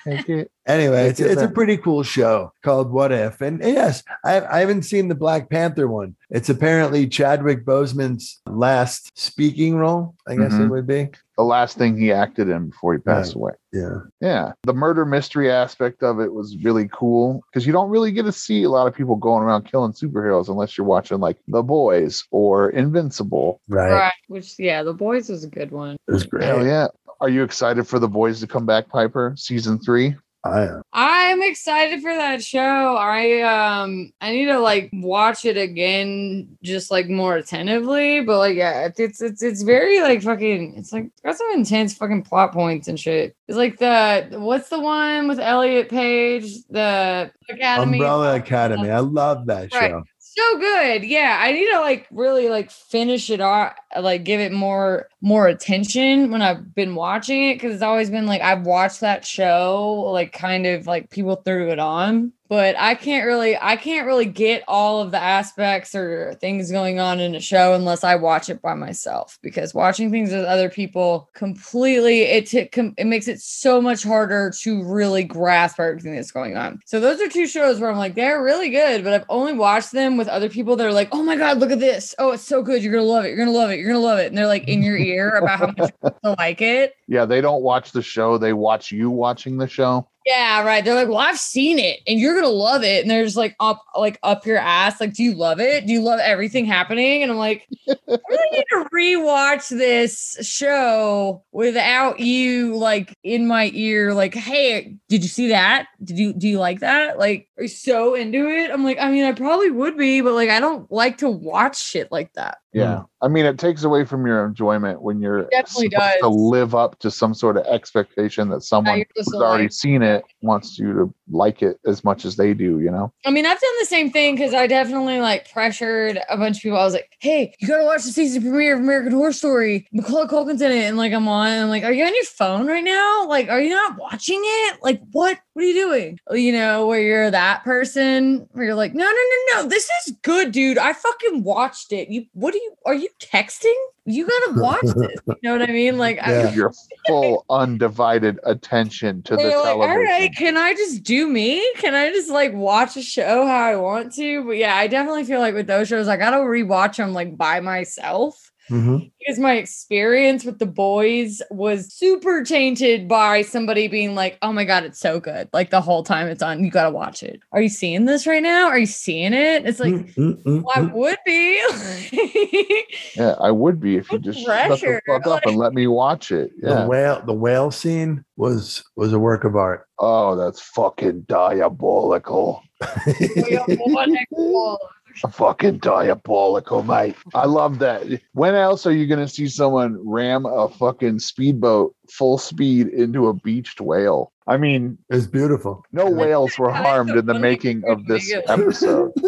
[laughs] Take it. Anyway, it's, it's a pretty cool show called What If. And yes, I, I haven't seen the Black Panther one. It's apparently Chadwick Boseman's last speaking role, I guess it Mhm. would be. The last thing he acted in before he passed Right. away. Yeah. Yeah. The murder mystery aspect of it was really cool because you don't really get to see a lot of people going around killing superheroes unless you're watching like The Boys or Invincible. Right. right which yeah the boys was a good one It was great. Hell yeah. Are you excited for The Boys to come back, Piper? Season three? I am. I'm excited for that show. I um I need to like watch it again just like more attentively. But like yeah, it's it's it's, very like fucking it's like got some intense fucking plot points and shit. It's like the what's the one with Elliot Page, the Academy Umbrella Academy. I [laughs] love that Right. show. so good. Yeah, I need to like really like finish it off, like give it more more attention when I've been watching it because it's always been like I've watched that show, like kind of like people threw it on but I can't really I can't really get all of the aspects or things going on in a show unless I watch it by myself because watching things with other people completely it t- com- it makes it so much harder to really grasp everything that's going on. So those are two shows where I'm like they're really good, but I've only watched them with other people that are like, "Oh my god, look at this. Oh, it's so good. You're going to love it. You're going to love it. You're going to love it." And they're like in your ear [laughs] about how much [laughs] you like it. Yeah, they don't watch the show; they watch you watching the show. Yeah, right. They're like, well, I've seen it and you're gonna love it. And they're just like up like up your ass. Like, do you love it? Do you love everything happening? And I'm like, I really need to rewatch this show without you like in my ear, like, hey, did you see that? Did you do you like that? Like, are you so into it? I'm like, I mean, I probably would be, but like I don't like to watch shit like that. Yeah. Hmm. I mean, it takes away from your enjoyment when you're definitely supposed to live up to some sort of expectation that someone you're who's already like- seen it wants you to like it as much as they do, you know? I mean, I've done the same thing because I definitely like pressured a bunch of people. I was like, "Hey, you gotta watch the season premiere of American Horror Story. Macaulay Culkin's in it." And like, I'm on. And I'm like, "Are you on your phone right now? Like, are you not watching it? Like, what? What are you doing? You know, where you're that person where you're like, no, no, no, no, this is good, dude. I fucking watched it. You, what are you? Are you texting? You gotta watch this. You know what I mean? Like, Yeah. Give your full undivided attention to the like, television. all right, can I just do me? Can I just like watch a show how I want to? But yeah, I definitely feel like with those shows, I gotta rewatch them like by myself Mhm. because my experience with the boys was super tainted by somebody being like, oh my God, it's so good. Like the whole time it's on, you gotta watch it. Are you seeing this right now? Are you seeing it? It's like, Mm, mm, mm, well, I mm. would be. [laughs] Yeah, I would be if you Put just shut the fuck up and let me watch it. The whale, the whale scene was was a work of art. Oh, that's fucking diabolical. [laughs] A fucking diabolical, mate. I love that. When else are you going to see someone ram a fucking speedboat full speed into a beached whale? I mean, It's beautiful. no whales were harmed in the making of [laughs] this episode. [laughs]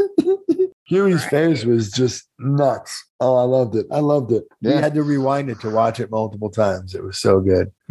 Hughie's face was just nuts. Oh, I loved it. I loved it. We Yeah. had to rewind it to watch it multiple times. It was so good. [laughs]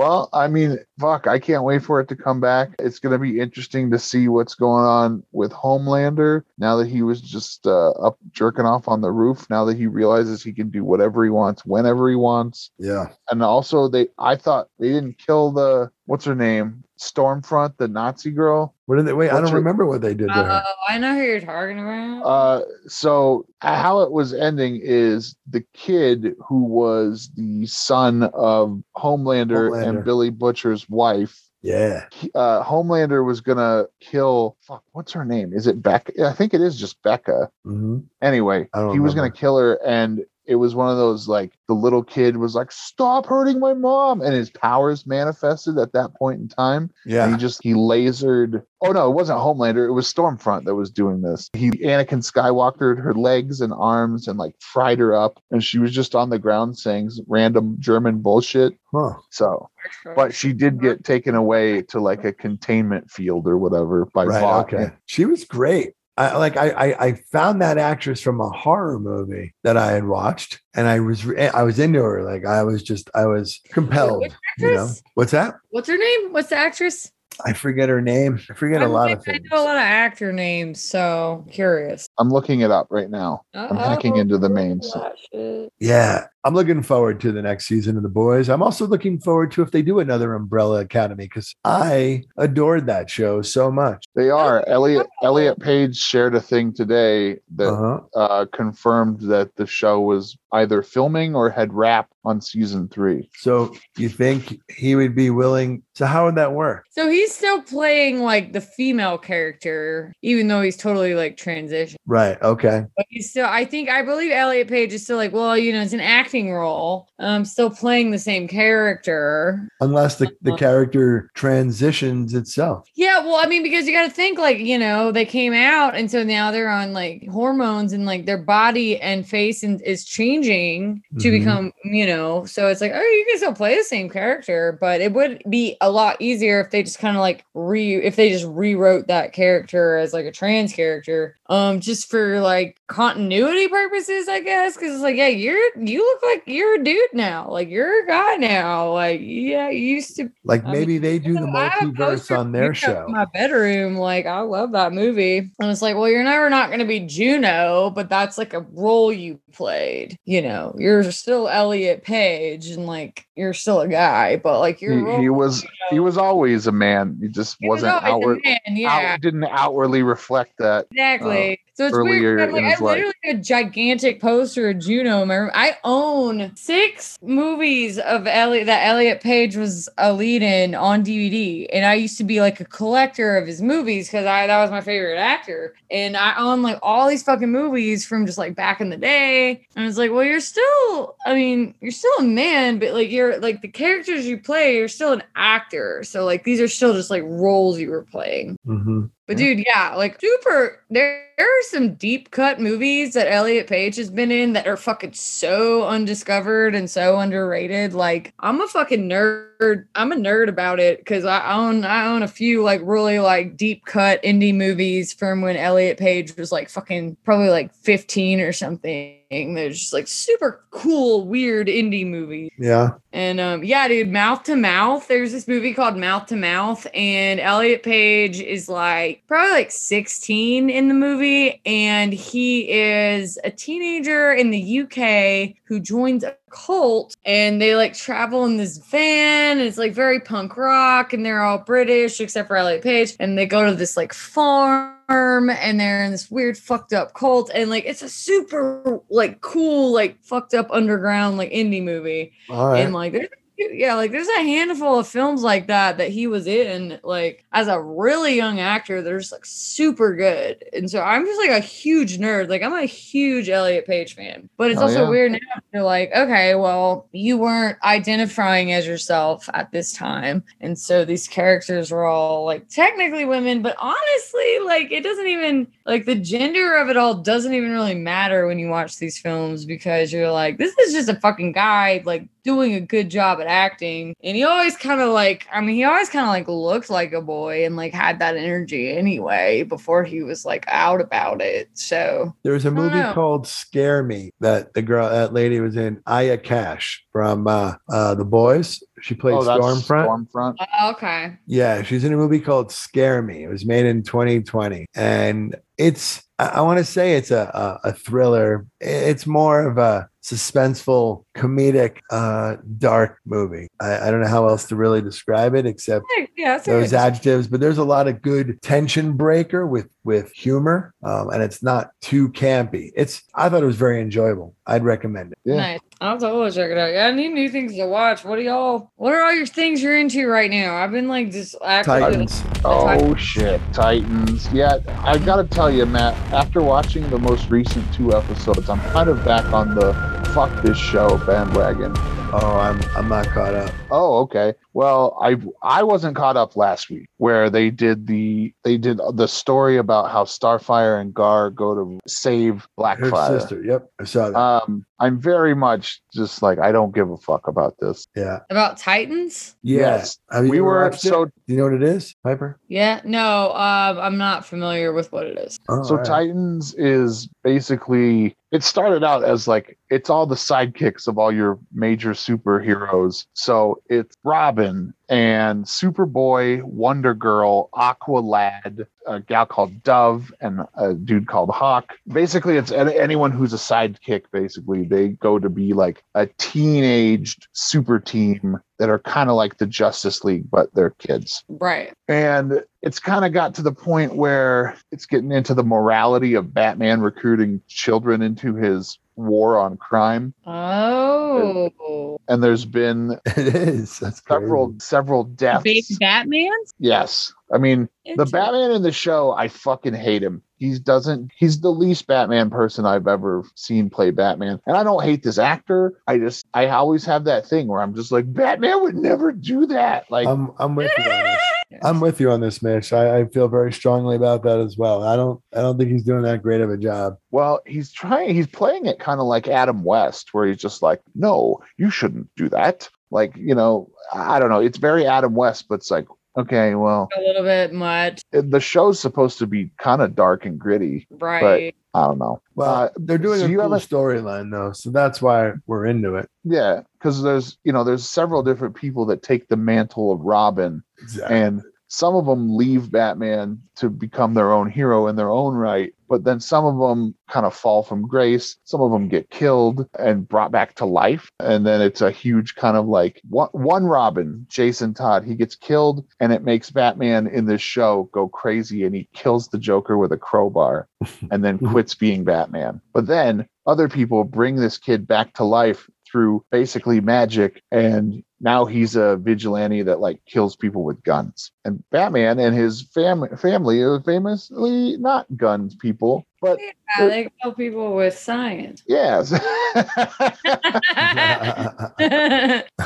well, I mean, fuck, I can't wait for it to come back. It's going to be interesting to see what's going on with Homelander now that he was just uh, up jerking off on the roof. Now that he realizes he can do whatever he wants, whenever he wants. Yeah. And also, they, I thought they didn't kill the, what's her name? Stormfront, the Nazi girl. What did they wait? I don't your- remember what they did to Oh. I know who you're talking about. Uh, so how it was ending is the kid who was the son of Homelander, Homelander. and Billy Butcher's wife. Yeah. Uh, Homelander was gonna kill. Fuck, what's her name? Is it Becca? I think it is just Becca. hmm Anyway, I don't he was gonna kill her, and it was one of those like the little kid was like, "Stop hurting my mom," and his powers manifested at that point in time. And Yeah. he just he lasered. Oh no, it wasn't Homelander. It was Stormfront that was doing this. He Anakin Skywalkered her legs and arms and like fried her up, and she was just on the ground saying random German bullshit. Huh. So, but she did get taken away to like a containment field or whatever by Right. Vought. Okay. She was great. I like I, I found that actress from a horror movie that I had watched and I was eh, I was into her. Like I was just I was compelled. You know. What's that? What's her name? What's the actress? I forget her name. I forget a I'm lot of things. I know a lot of actor names, so curious. I'm looking it up right now. I'm hacking into the mains. That shit. Yeah, I'm looking forward to the next season of The Boys. I'm also looking forward to if they do another Umbrella Academy because I adored that show so much. They are. Elliot Elliot Page shared a thing today that Uh-huh. uh, confirmed that the show was either filming or had wrapped on season three. So you think he would be willing? So how would that work? So he's still playing like the female character, even though he's totally like transitioned. Right. Okay. But he's still, I think, I believe Elliot Page is still like, well, you know, it's an acting role. I'm still playing the same character. Unless the, the Uh-huh. character transitions itself. Yeah, well, I mean, because you got to think like, you know, they came out and so now they're on like hormones and like their body and face and is changing to Mhm. become, you know, so it's like, oh, you can still play the same character, but it would be a lot easier if they just kind of like re if they just rewrote that character as like a trans character. Um, just for like continuity purposes, I guess. Because it's like, yeah, you're you look like you're a dude now, like you're a guy now, like yeah, you used to. Like I maybe mean, they do the I have a multiverse on their show. My bedroom, like I love that movie. And it's like, well, you're never not going to be Juno, but that's like a role you played. You know, you're still Elliot Page, and like you're still a guy, but like your He, he was he was always a man. He just he was wasn't a outward, man, yeah. out, didn't outwardly reflect that. Exactly. So it's earlier weird. Like, I life. literally a gigantic poster of Juno. in my room. I own six movies of Elliot that Elliot Page was a lead in on DVD, and I used to be like a collector of his movies because I that was my favorite actor, and I own like all these fucking movies from just like back in the day. And it's like, well, you're still, I mean, you're still a man, but like you're like the characters you play, you're still an actor. So like these are still just like roles you were playing. hmm But dude, yeah, like super. There, there are some deep cut movies that Elliot Page has been in that are fucking so undiscovered and so underrated. Like, I'm a fucking nerd. I'm a nerd about it because I own I own a few like really like deep cut indie movies from when Elliot Page was like fucking probably like 15 or something. They're just like super cool, weird indie movies. Yeah. And um, yeah, dude, mouth to mouth. There's this movie called Mouth to Mouth, and Elliot Page is like probably like 16 in the movie, and he is a teenager in the UK who joins a cult, and they like travel in this van, and it's like very punk rock, and they're all British except for Elliot Page, and they go to this like farm and they're in this weird fucked up cult and like it's a super like cool like fucked up underground like indie movie right. and like there's yeah, like there's a handful of films like that that he was in, like as a really young actor. They're just like super good, and so I'm just like a huge nerd. Like I'm a huge Elliot Page fan, but it's Oh, also yeah. weird now. You're like, okay, well, you weren't identifying as yourself at this time, and so these characters were all like technically women, but honestly, like it doesn't even like the gender of it all doesn't even really matter when you watch these films because you're like, this is just a fucking guy like doing a good job at acting. And he always kind of like, I mean, he always kind of like looked like a boy and like had that energy anyway before he was like out about it. So There was a I don't movie know. called Scare Me that the girl, that lady was in, Aya Cash from uh, uh, The Boys. She played Oh, that's Stormfront. Stormfront. uh, okay. Yeah, she's in a movie called Scare Me. It was made in 2020, and it's I, I want to say it's a, a a thriller. It's more of a suspenseful, comedic, uh, dark movie. I, I don't know how else to really describe it except Yeah, those adjectives, but there's a lot of good tension breaker with with humor, um, and it's not too campy. It's I thought it was very enjoyable. I'd recommend it. Yeah. Nice. I'll totally check it out. Yeah, I need new things to watch. What are y'all? What are all your things you're into right now? I've been like just actively. Titans. Oh shit, Titans. Yeah, I gotta tell you, Matt. After watching the most recent two episodes, I'm kind of back on the fuck this show bandwagon. Oh, I'm I'm not caught up. Oh, okay. Well, I I wasn't caught up last week where they did the they did the story about how Starfire and Gar go to save Blackfire. Her sister. Yep, I saw that. Um, I'm very much just like I don't give a fuck about this. yeah, About Titans? yeah. Yes. We were watched it? so Do you know what it is, Piper? Yeah. No, um, I'm not familiar with what it is. Oh, So all right. Titans is basically it started out as like it's all the sidekicks of all your major superheroes. So it's Robin and Superboy, Wonder Girl, Aqua Lad, a gal called Dove, and a dude called Hawk. Basically, it's anyone who's a sidekick. Basically, they go to be like a teenaged super team that are kind of like the Justice League, but they're kids Right. and it's kind of got to the point where it's getting into the morality of Batman recruiting children into his war on crime Oh. and there's been [laughs] it is. That's crazy. several several deaths Baby Batman's? yes i mean the batman in the show i fucking hate him he doesn't he's the least batman person i've ever seen play batman and i don't hate this actor i just i always have that thing where i'm just like batman would never do that like I'm I'm with you on this. I'm with you on this, Mitch. I, I feel very strongly about that as well. I don't I don't think he's doing that great of a job. Well, he's trying, he's playing it kind of like Adam West, where he's just like, no, you shouldn't do that. Like, you know, I I don't know. It's very Adam West, but it's like, Okay, well, A little bit much, it- the show's supposed to be kind of dark and gritty. right? I don't know. Well, Uh, they're doing so a you cool haven't- storyline though, so that's why we're into it. Yeah, because there's you know there's several different people that take the mantle of Robin, Exactly. and some of them leave Batman to become their own hero in their own right, but then some of them kind of fall from grace. Some of them get killed and brought back to life, and then it's a huge kind of like one, one Robin, Jason Todd, he gets killed, and it makes Batman in this show go crazy, and he kills the Joker with a crowbar, [laughs] and then quits being Batman. But then other people bring this kid back to life through basically magic and now he's a vigilante that like kills people with guns. And batman and his fam- family are famously not guns people but Yeah, they kill people with science. yes. [laughs]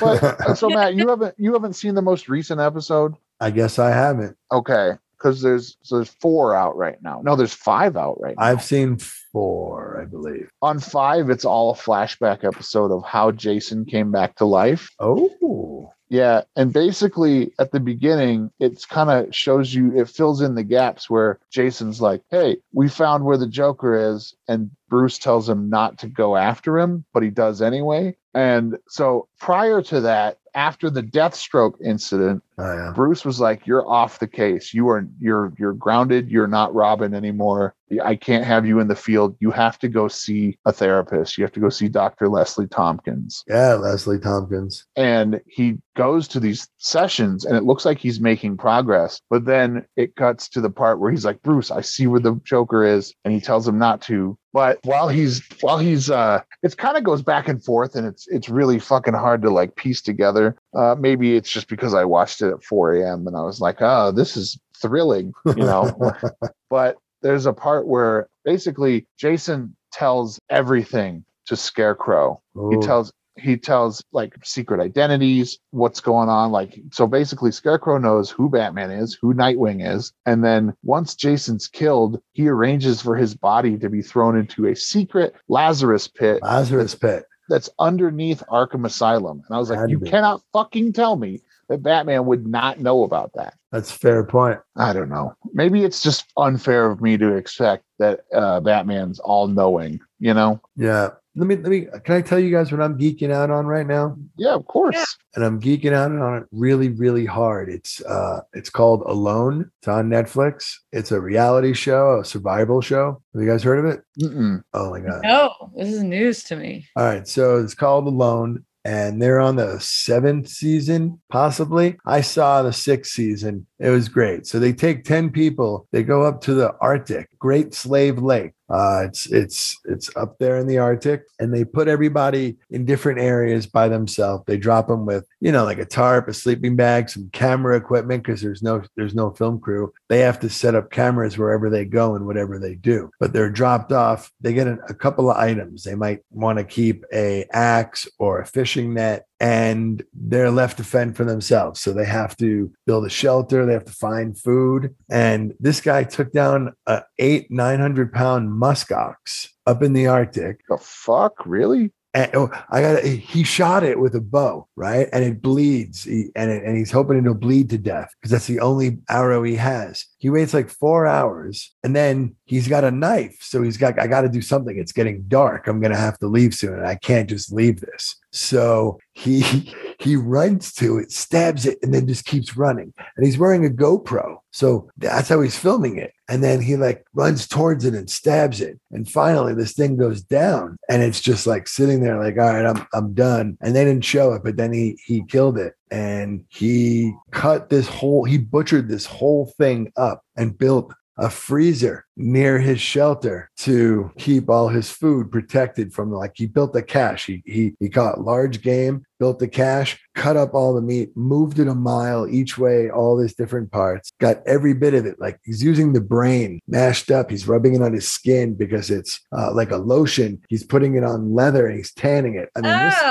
But uh, so matt you haven't you haven't seen the most recent episode? I guess I haven't. okay because there's so there's four out right now. No there's five out right now. I've seen four, I believe. on five it's all a flashback episode of how jason came back to life Oh, Yeah, and basically at the beginning, it's kind of shows you it fills in the gaps where Jason's like, "Hey, we found where the Joker is," and Bruce tells him not to go after him, but he does anyway. And so prior to that, after the Deathstroke incident, oh yeah. Bruce was like, "You're off the case. You are you're you're grounded. You're not Robin anymore. I can't have you in the field. You have to go see a therapist. You have to go see Dr. Leslie Tompkins." Yeah, Leslie Tompkins. and he goes to these sessions and it looks like he's making progress but then it cuts to the part where he's like bruce i see where the joker is and he tells him not to but while he's while he's uh it kind of goes back and forth and it's it's really fucking hard to like piece together uh maybe it's just because i watched it at 4 a.m and i was like oh this is thrilling you know? [laughs] But there's a part where basically jason tells everything to scarecrow. He tells he tells like secret identities what's going on like so basically scarecrow knows who batman is who nightwing is and then once jason's killed he arranges for his body to be thrown into a secret lazarus pit. Lazarus Pit. That's underneath arkham asylum and i was like you be. cannot fucking tell me that batman would not know about that That's a fair point. i don't know maybe it's just unfair of me to expect that uh batman's all knowing you know Yeah. Let me let me can I tell you guys what I'm geeking out on right now? yeah of course Yeah. And I'm geeking out on it really, really hard. It's uh it's called Alone. It's on Netflix. It's a reality show, a survival show. Have you guys heard of it? Mm-mm. Oh my god. No, this is news to me. All right, so it's called Alone, and they're on the seventh season, possibly. I saw the sixth season. It was great. So they take 10 people, they go up to the Arctic, Great Slave Lake. Uh, it's it's it's up there in the Arctic, and they put everybody in different areas by themselves. They drop them with, you know, like a tarp, a sleeping bag, some camera equipment, because there's no there's no film crew. They have to set up cameras wherever they go and whatever they do. But they're dropped off. They get a, a couple of items. They might want to keep a axe or a fishing net, and they're left to fend for themselves. So they have to build a shelter. They have to find food. And this guy took down a eight nine hundred pound muskox up in the Arctic. the fuck really And oh, I got he shot it with a bow, right? And it bleeds, he, and it, and he's hoping it'll bleed to death because that's the only arrow he has. He waits like four hours, and then he's got a knife. So he's got I got to do something. It's getting dark. I'm gonna have to leave soon, and I can't just leave this. So he [laughs] he runs to it, stabs it, and then just keeps running. And he's wearing a GoPro, so that's how he's filming it. And then he like runs towards it and stabs it. And finally, this thing goes down, and it's just like sitting there, like, all right, I'm I'm done. And they didn't show it, but then he he killed it, and he cut this whole, he butchered this whole thing up and built a freezer near his shelter to keep all his food protected from like he built a cache. He he, he caught large game built the cache cut up all the meat moved it a mile each way all these different parts got every bit of it. Like he's using the brain mashed up. He's rubbing it on his skin because it's uh, like a lotion. He's putting it on leather and he's tanning it. I mean this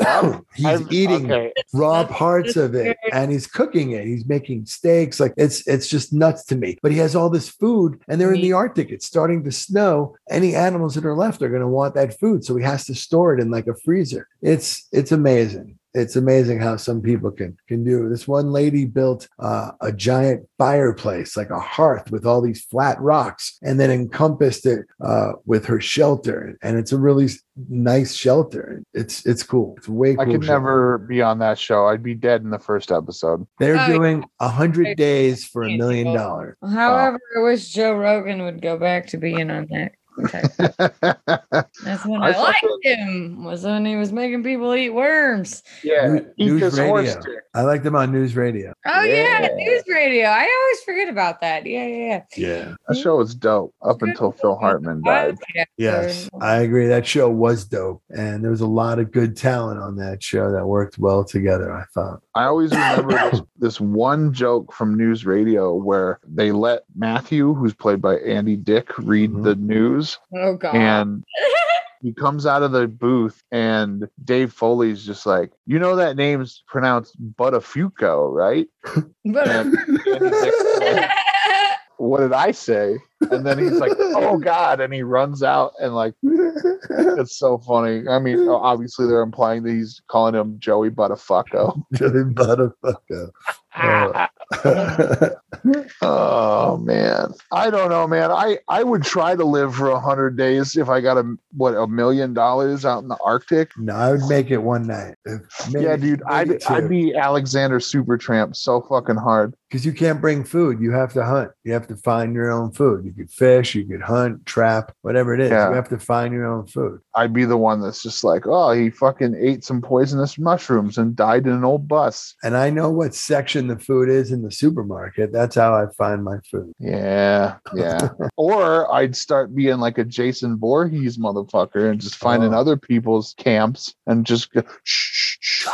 Oh, [coughs] he's I've- eating okay. raw parts of it and he's cooking it. He's making steaks. Like it's it's just nuts to me. But he has all this food and they're in the arctic. It's starting to snow. Any animals that are left are going to want that food so he has to store it in like a freezer. It's it's amazing it's amazing how some people can can do. This one lady built uh, a giant fireplace, like a hearth with all these flat rocks, and then encompassed it uh, with her shelter. And it's a really nice shelter. It's it's cool. It's way cool. I could show. never be on that show. I'd be dead in the first episode. They're Oh, doing a hundred days for a million dollars. However, I wish Joe Rogan would go back to being on that. Okay. [laughs] That's when I I, liked that- him. Was when he was making people eat worms. yeah, New- eat news this horse radio. I like them on news radio. Oh yeah, Yeah. news radio. I always forget about that. Yeah, yeah, Yeah. That show was dope up until Phil. Hartman died. Yes, I agree. That show was dope, and there was a lot of good talent on that show that worked well together. I thought. I always remember this, [coughs] this one joke from news radio where they let Matthew, who's played by Andy Dick, read Mhm. the news, Oh god. and [laughs] he comes out of the booth, and Dave Foley's just like, "You know that name's pronounced Buttafuoco, right?" [laughs] but And Dick's like, [laughs] what did I say? And then he's like, "Oh God!" and he runs out, and like, it's so funny. I mean, obviously they're implying that he's calling him Joey Buttafucko. [laughs] Joey Buttafuoco. Uh, [laughs] Oh man, I don't know, man. I I would try to live for a hundred days if I got a what a million dollars out in the Arctic. no, I would make it one night. Maybe- yeah, dude, I'd I'd be Alexander Supertramp so fucking hard. because you can't bring food. You have to hunt. You have to find your own food. You could fish, you could hunt, trap, whatever it is. Yeah. You have to find your own food. I'd be the one that's just like, oh, he fucking ate some poisonous mushrooms and died in an old bus. And I know what section the food is in the supermarket. That's how I find my food. Yeah, yeah. or I'd start being like a Jason Voorhees motherfucker and just finding Oh. other people's camps and just go, shh, shh, shh.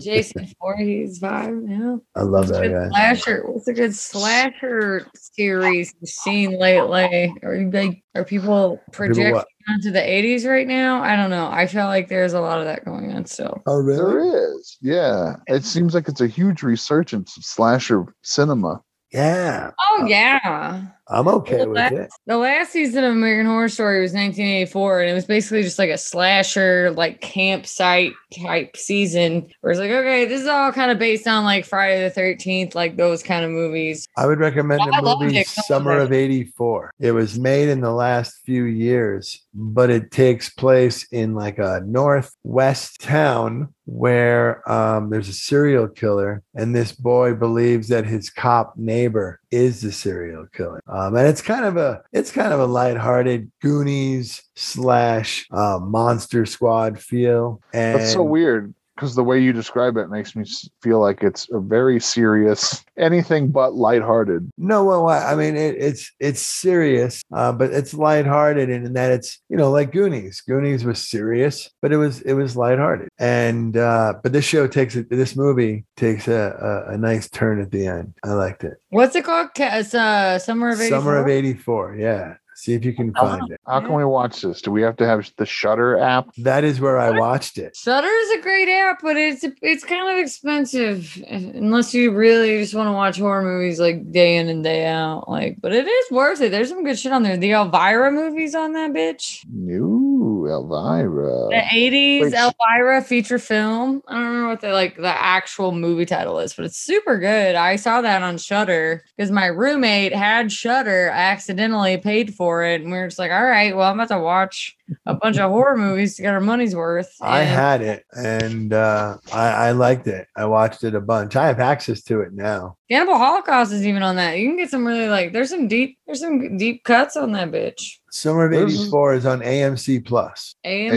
Jason Voorhees vibe. Yeah. I love that Good guy. slasher. What's a good slasher series you've seen lately? Are you like are people projecting what? onto the 80s right now? I don't know. I feel like there's a lot of that going on still. Oh, There really? is. Yeah. It seems like it's a huge resurgence of slasher cinema. Yeah. Oh uh, yeah. I'm okay with that- it. The last season of American Horror Story was 1984, and it was basically just like a slasher, like campsite type season. Where it's like, okay, this is all kind of based on like Friday the 13th, like those kind of movies. I would recommend I the movie. Summer of 84. It was made in the last few years, but it takes place in like a northwest town where um, there's a serial killer, and this boy believes that his cop neighbor is the serial killer. Um, and it's kind of a it's kind of a lighthearted Goonies slash uh, Monster Squad feel. And That's so weird because the way you describe it makes me feel like it's a very serious, anything but lighthearted. No, well, I I mean it, it's it's serious, uh, but it's lighthearted, and in that it's you know like Goonies. Goonies was serious, but it was it was lighthearted, and uh, but this show takes it. This movie takes a, a a nice turn at the end. I liked it. What's it called? It's uh, Summer of 84. Summer of '84. Yeah, see if you can find it. How can we watch this? Do we have to have the Shudder app? That is where I watched it. Shudder is a great app, but it's it's kind of expensive unless you really just want to watch horror movies like day in and day out. Like, but it is worth it. There's some good shit on there. The Elvira movies on that bitch. New Elvira. The 80s Wait, Elvira feature film. I don't remember what the like the actual movie title is, but it's super good. I saw that on Shudder because my roommate had Shudder, accidentally paid for it, and we were just like, all right, well, I'm about to watch a bunch of horror movies to get our money's worth. I had it, and uh, I, I liked it. I watched it a bunch. I have access to it now. Cannibal Holocaust is even on that. You can get some really like there's some deep there's some deep cuts on that bitch. Summer of There's- '84 is on AMC Plus. AMC,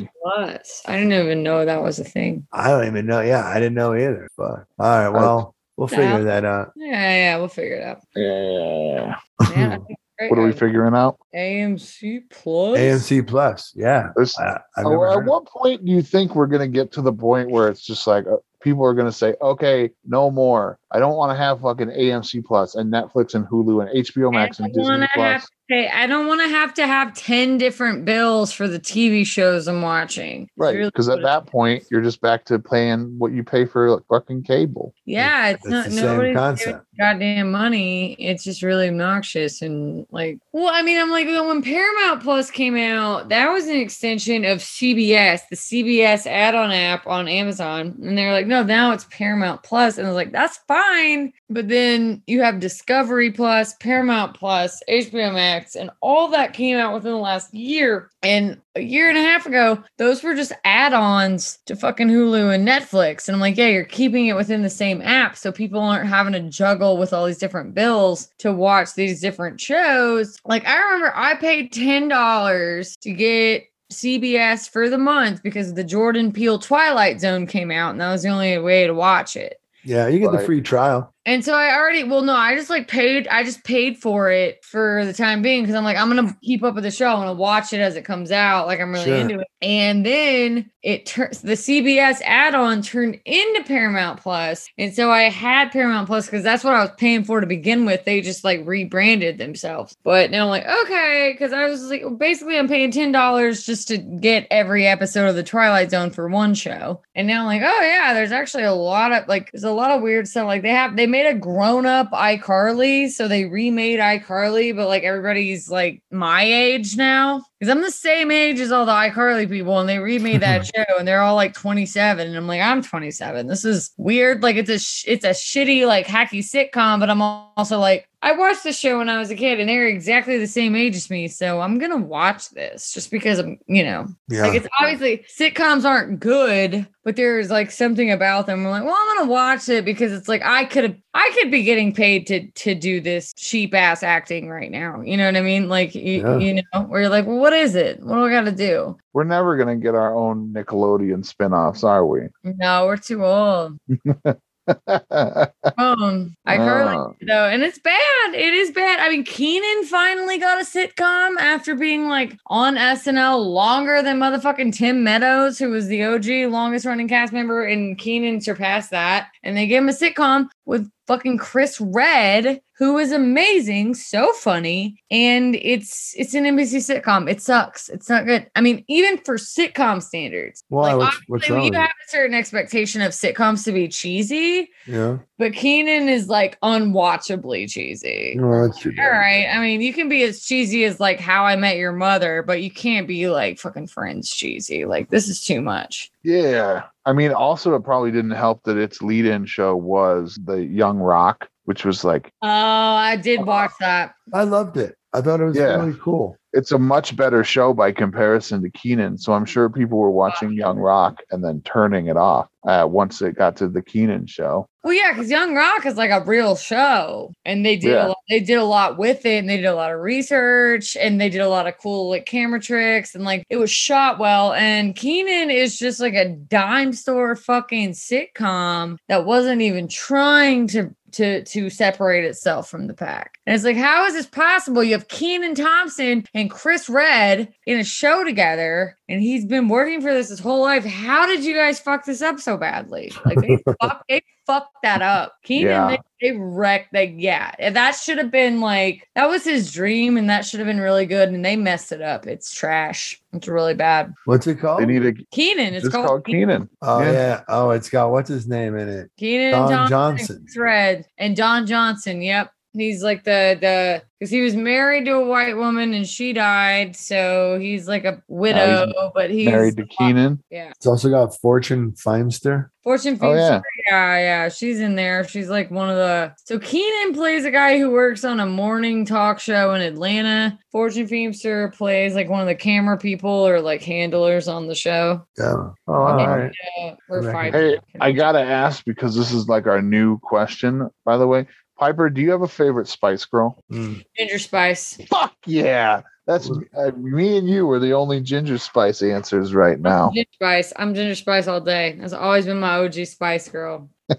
AMC. Plus. I didn't even know that was a thing. I don't even know. Yeah, I didn't know either. But all right, well, we'll Yeah. figure that out. Yeah, yeah, we'll figure it out. Yeah. Yeah, I think it's [laughs] great. What are we figuring out? AMC Plus. AMC Plus. Yeah. There's- I, I've never at heard of what point do you think we're going to get to the point where it's just like uh, people are going to say, okay, no more. I don't want to have fucking AMC Plus and Netflix and Hulu and HBO Max and, I Disney wanna Plus. Have Hey, I don't want to have to have 10 different bills for the TV shows I'm watching. Right. Really Because at what that point, you're just back to paying what you pay for like, fucking cable. yeah, it's It's not the same nobody's giving concept. goddamn money. It's just really obnoxious and like, well, I mean, I'm like, when Paramount Plus came out, that was an extension of CBS, the CBS add-on app on Amazon, and they're like, no, now it's Paramount Plus, and I was like, that's fine, but then you have Discovery Plus, Paramount Plus, HBO Max, and all that came out within the last year. And a year and a half ago, those were just add-ons to fucking Hulu and Netflix. And I'm like, yeah, you're keeping it within the same app. So people aren't having to juggle with all these different bills to watch these different shows. Like I remember I paid $10 to get CBS for the month because the Jordan Peele Twilight Zone came out, and that was the only way to watch it. Yeah, you get the free trial. And so I already, well, no, I just like paid, I just paid for it for the time being because I'm like, I'm gonna keep up with the show. I'm gonna watch it as it comes out. Like I'm really Sure. into it. And then it turns the CBS add-on turned into Paramount Plus. And so I had Paramount Plus because that's what I was paying for to begin with. They just like rebranded themselves. But now I'm like, okay, because I was like, basically I'm paying ten dollars just to get every episode of the Twilight Zone for one show. And now I'm like, oh yeah, there's actually a lot of like there's a lot of weird stuff. Like they have they made a grown-up iCarly, so they remade iCarly, but like everybody's like my age now. Because I'm the same age as all the iCarly people, and they remade that [laughs] show, and they're all like 27, and I'm like, I'm 27. This is weird. Like it's a sh- it's a shitty like hacky sitcom, but I'm also like, I watched the show when I was a kid, and they're exactly the same age as me, so I'm gonna watch this just because I'm, you know, Yeah. like it's obviously sitcoms aren't good, but there's like something about them. I'm like, well, I'm gonna watch it because it's like I could have I could be getting paid to to do this cheap ass acting right now. You know what I mean? Like you, Yeah. you know, where you're like, well, what is it? What do I gotta do? We're never going to get our own Nickelodeon spin-offs, are we? No, we're too old. [laughs] [laughs] Um, I currently Oh. though, and it's bad. It is bad. I mean, Kenan finally got a sitcom after being like on SNL longer than motherfucking Tim Meadows, who was the OG longest running cast member, and Kenan surpassed that. And they gave him a sitcom with fucking Chris Redd, who is amazing, so funny, and it's it's an NBC sitcom. It sucks. It's not good. I mean, even for sitcom standards, well, like What's- what's wrong you have a certain expectation of sitcoms to be cheesy. Yeah. But Kenan is like unwatchably cheesy. No, that's too All I mean, you can be as cheesy as like How I Met Your Mother, but you can't be like fucking Friends cheesy. Like this is too much. Yeah. I mean, also, it probably didn't help that its lead in show was the Young Rock, which was like, Oh, I did oh, watch that. I loved it. I thought it was Yeah. really cool. it's a much better show by comparison to Kenan. So I'm sure people were watching Young Rock and then turning it off uh, once it got to the Kenan show. Well, yeah, because Young Rock is like a real show, and they did Yeah. a lot, they did a lot with it, and they did a lot of research, and they did a lot of cool like camera tricks, and like it was shot well. And Kenan is just like a dime store fucking sitcom that wasn't even trying to to to separate itself from the pack. And it's like, how is this possible? You have Kenan Thompson and Chris Redd in a show together, and he's been working for this his whole life. How did you guys fuck this up so badly? Like they [laughs] fuck, they fucked that up. Kenan, Yeah. they, they wrecked. Like, yeah, that should have been like that was his dream, and that should have been really good, and they messed it up. It's trash. It's really bad. What's it called? They need a Kenan, it's just called, called Kenan. oh Yeah. yeah. Oh, it's got what's his name in it? Kenan Don Johnson, Johnson. Thread and Don Johnson. Yep. He's like the the because he was married to a white woman and she died, so he's like a widow, but he's Married to Kenan. Yeah, It's also got Fortune Feimster. Fortune Feimster. Oh, yeah. yeah, yeah, she's in there. She's like one of the. So Kenan plays a guy who works on a morning talk show in Atlanta. Fortune Feimster plays like one of the camera people or like handlers on the show. Yeah. Oh, all Okay. Uh, we're I. Hey, I gotta ask because this is like our new question, by the way. Piper, do you have a favorite Spice Girl? Mm. Ginger Spice. Fuck yeah! That's uh, me and you are the only Ginger Spice answers right now. Ginger Spice. I'm Ginger Spice all day. That's always been my OG Spice girl. [laughs]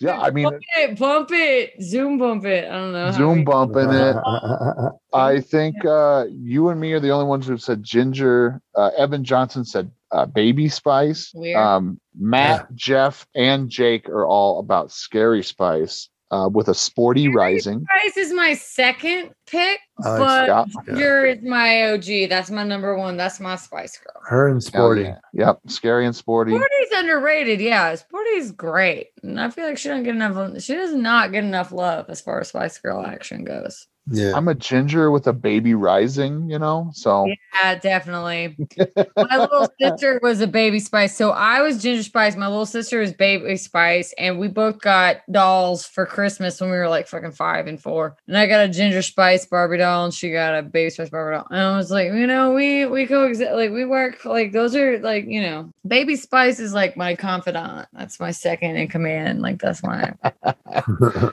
Yeah, I mean, Bump it, bump it, zoom bump it. I don't know. Zoom bumping it. [laughs] I think uh, you and me are the only ones who've said Ginger. Uh, Evan Johnson said uh, Baby Spice. Um, Matt, Jeff, and Jake are all about Scary Spice. Uh, with a sporty rising. Spice is my second pick, I like but Yeah. Ginger is my OG. That's my number one. That's my Spice Girl. her and Sporty. yeah. Yep, scary and sporty. Sporty's underrated. Yeah, Sporty's great, and I feel like she don't get enough. She does not get enough love as far as Spice Girl action goes. Yeah. I'm a ginger with a baby rising, you know. So Yeah, definitely. [laughs] my little sister was a baby spice. So I was ginger spice. My little sister was baby spice. And we both got dolls for Christmas when we were like fucking five and four. And I got a ginger spice Barbie doll and she got a baby spice Barbie doll. And I was like, you know, we we coexist like we work like those are like, you know, baby spice is like my confidant. That's my second in command. Like that's my [laughs]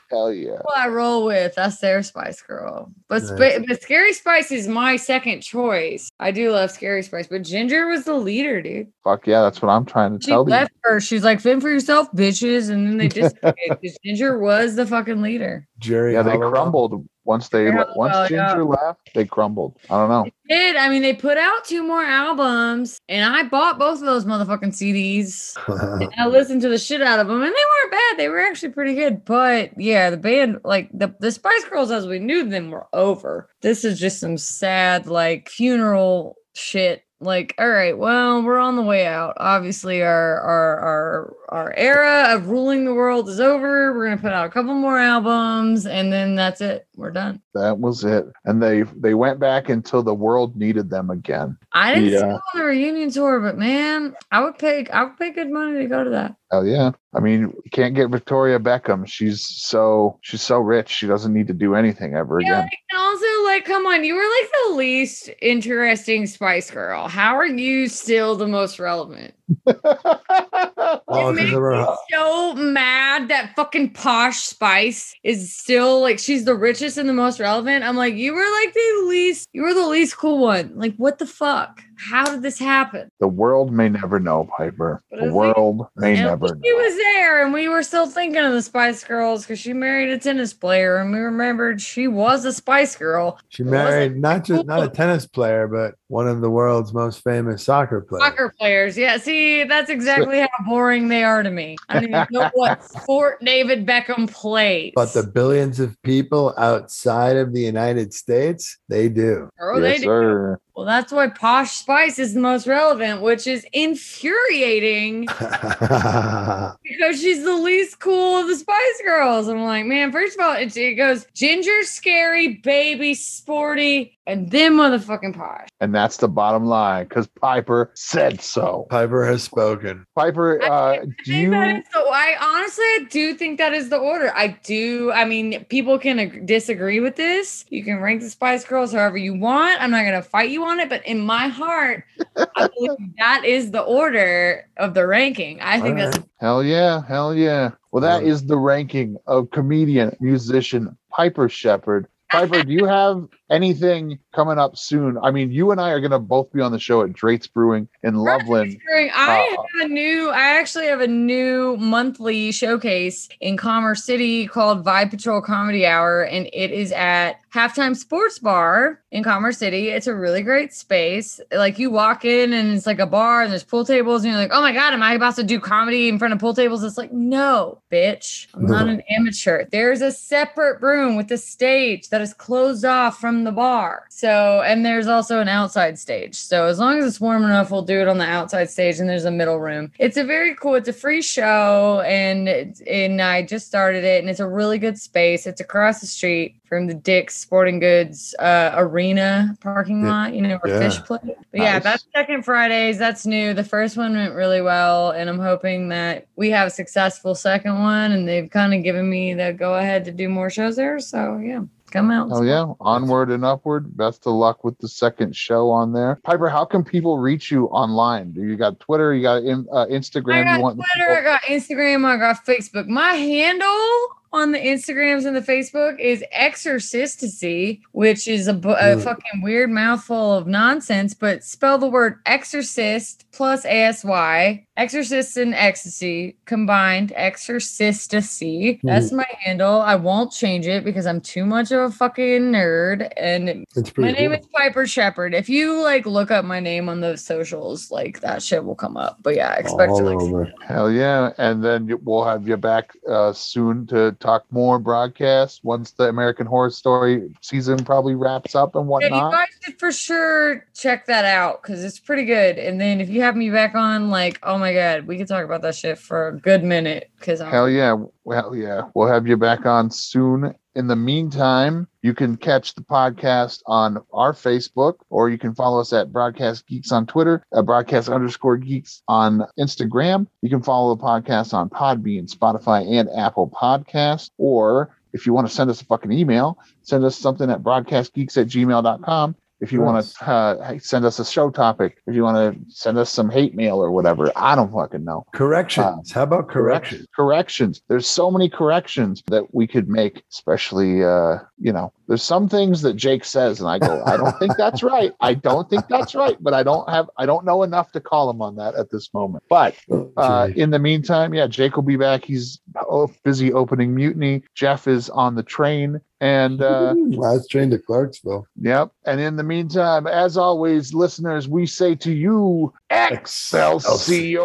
hell yeah. who I roll with. That's their Spice Girl. But sp- but Scary Spice is my second choice. I do love Scary Spice, but Ginger was the leader, dude. Fuck yeah, that's what I'm trying to She tell you. left her. She's like, "Fend for yourself, bitches," and then they [laughs] just because Ginger was the fucking leader. Geri. Yeah, they Halliwell. crumbled once they Yeah, once well, yeah. Ginger left. They crumbled. I don't know. They did I mean they put out two more albums, and I bought both of those motherfucking CDs. [laughs] And I listened to the shit out of them, and they weren't bad. They were actually pretty good. But yeah, the band, like the, the Spice Girls as we knew them, were over. This is just some sad, like funeral shit. Like, all right, well, we're on the way out. Obviously, our our our our era of ruling the world is over. We're gonna put out a couple more albums, and then that's it. We're done. That was it. And they they went back until the world needed them again. I didn't see them on the reunion tour, but man, I would pay I would pay good money to go to that. Hell yeah. I mean, you can't get Victoria Beckham. She's so she's so rich. She doesn't need to do anything ever Yeah, again. and also like, come on, you were like the least interesting Spice Girl. How are you still the most relevant? Oh, [laughs] it 'cause makes of me so mad that fucking posh Spice is still like she's the richest and the most relevant. I'm like, you were like the least, you were the least cool one. Like, what the fuck? How did this happen? the world may never know, Piper. But The it's like- world may And never she know. was there, and we were still thinking of the Spice Girls because she married a tennis player, and we remembered she was a Spice Girl. She It wasn't married not just not a tennis player, but one of the world's most famous soccer players. Soccer players. Yeah, see, that's exactly how boring they are to me. I don't even know what [laughs] sport David Beckham plays. But the billions of people outside of the United States, they do. oh, they yes, do. sir. Well, that's why Posh Spice is the most relevant, which is infuriating [laughs] [laughs] because she's the least cool of the Spice Girls. I'm like, man, first of all, it, it goes ginger, scary, baby, sporty, and then motherfucking Posh. And that's the bottom line because Piper said so. Piper has spoken. Piper, uh, think do you? the, I honestly I do think that is the order. I do. I mean, people can ag- disagree with this. You can rank the Spice Girls however you want. I'm not going to fight you on it, but in my heart, I [laughs] believe that is the order of the ranking. I think All that's. Hell yeah, hell yeah. Well, that Yeah. is the ranking of comedian, musician Piper Shepherd. Piper, do you have anything coming up soon? I mean, you and I are going to both be on the show at Drake's Brewing in Loveland. Spring. I Uh, have a new. I actually have a new monthly showcase in Commerce City called Vibe Patrol Comedy Hour, and it is at Halftime Sports Bar in Commerce City. It's a really great space. Like you walk in and it's like a bar and there's pool tables, and you're like, "Oh my god, am I about to do comedy in front of pool tables?" It's like, no, bitch, I'm not an amateur. There's a separate room with a stage that is closed off from the bar. So, and there's also an outside stage. So, as long as it's warm enough, we'll do it on the outside stage. And there's a middle room. It's a very cool. It's a free show, and and I just started it, and it's a really good space. It's across the street from the Dick's Sporting Goods uh, arena parking lot. You know where Yeah. Phish play. But yeah, Nice. that's second Fridays. That's new. The first one went really well, and I'm hoping that we have a successful second one. And they've kind of given me the go ahead to do more shows there. So yeah, come out. Oh yeah, onward and upward. Best of luck with the second show on there. Piper, how can people reach you online? Do you got Twitter? You got in, uh, Instagram? I you got Twitter, I got Instagram, I got Facebook. My handle on the Instagrams and the Facebook is Exorcistasy, which is a, a Mm. fucking weird mouthful of nonsense, but spell the word exorcist plus ASY, exorcist and ecstasy combined, exorcistasy. That's my handle. I won't change it because I'm too much of a fucking nerd. And my name cool. is Piper Shepherd. If you like look up my name on those socials, like that shit will come up. But yeah, expect to like over. Hell yeah! And then we'll have you back uh, soon to talk more broadcasts once the American Horror Story season probably wraps up and Yeah, you whatnot. guys should for sure check that out because it's pretty good. And then if you have me back on, like, oh my god, we could talk about that shit for a good minute. Because Hell yeah. Well, yeah. We'll have you back on soon. In the meantime, you can catch the podcast on our Facebook or you can follow us at Broadcast Geeks on Twitter, at Broadcast underscore Geeks on Instagram. You can follow the podcast on Podbean, Spotify, and Apple Podcasts. Or if you want to send us a fucking email, send us something at broadcastgeeks at gmail.com. If you want to uh, send us a show topic, if you want to send us some hate mail or whatever, I don't fucking know. Corrections. How about corrections? corrections? corrections. There's so many corrections that we could make especially uh you know there's some things that jake says and i go i don't think that's [laughs] right. I don't think that's right but i don't have i don't know enough to call him on that at this moment. But uh in the meantime yeah jake will be back. He's oh, busy opening mutiny. Jeff is on the train and uh Last train to Clarksville. yep. And in the meantime as always listeners we say to you excelsior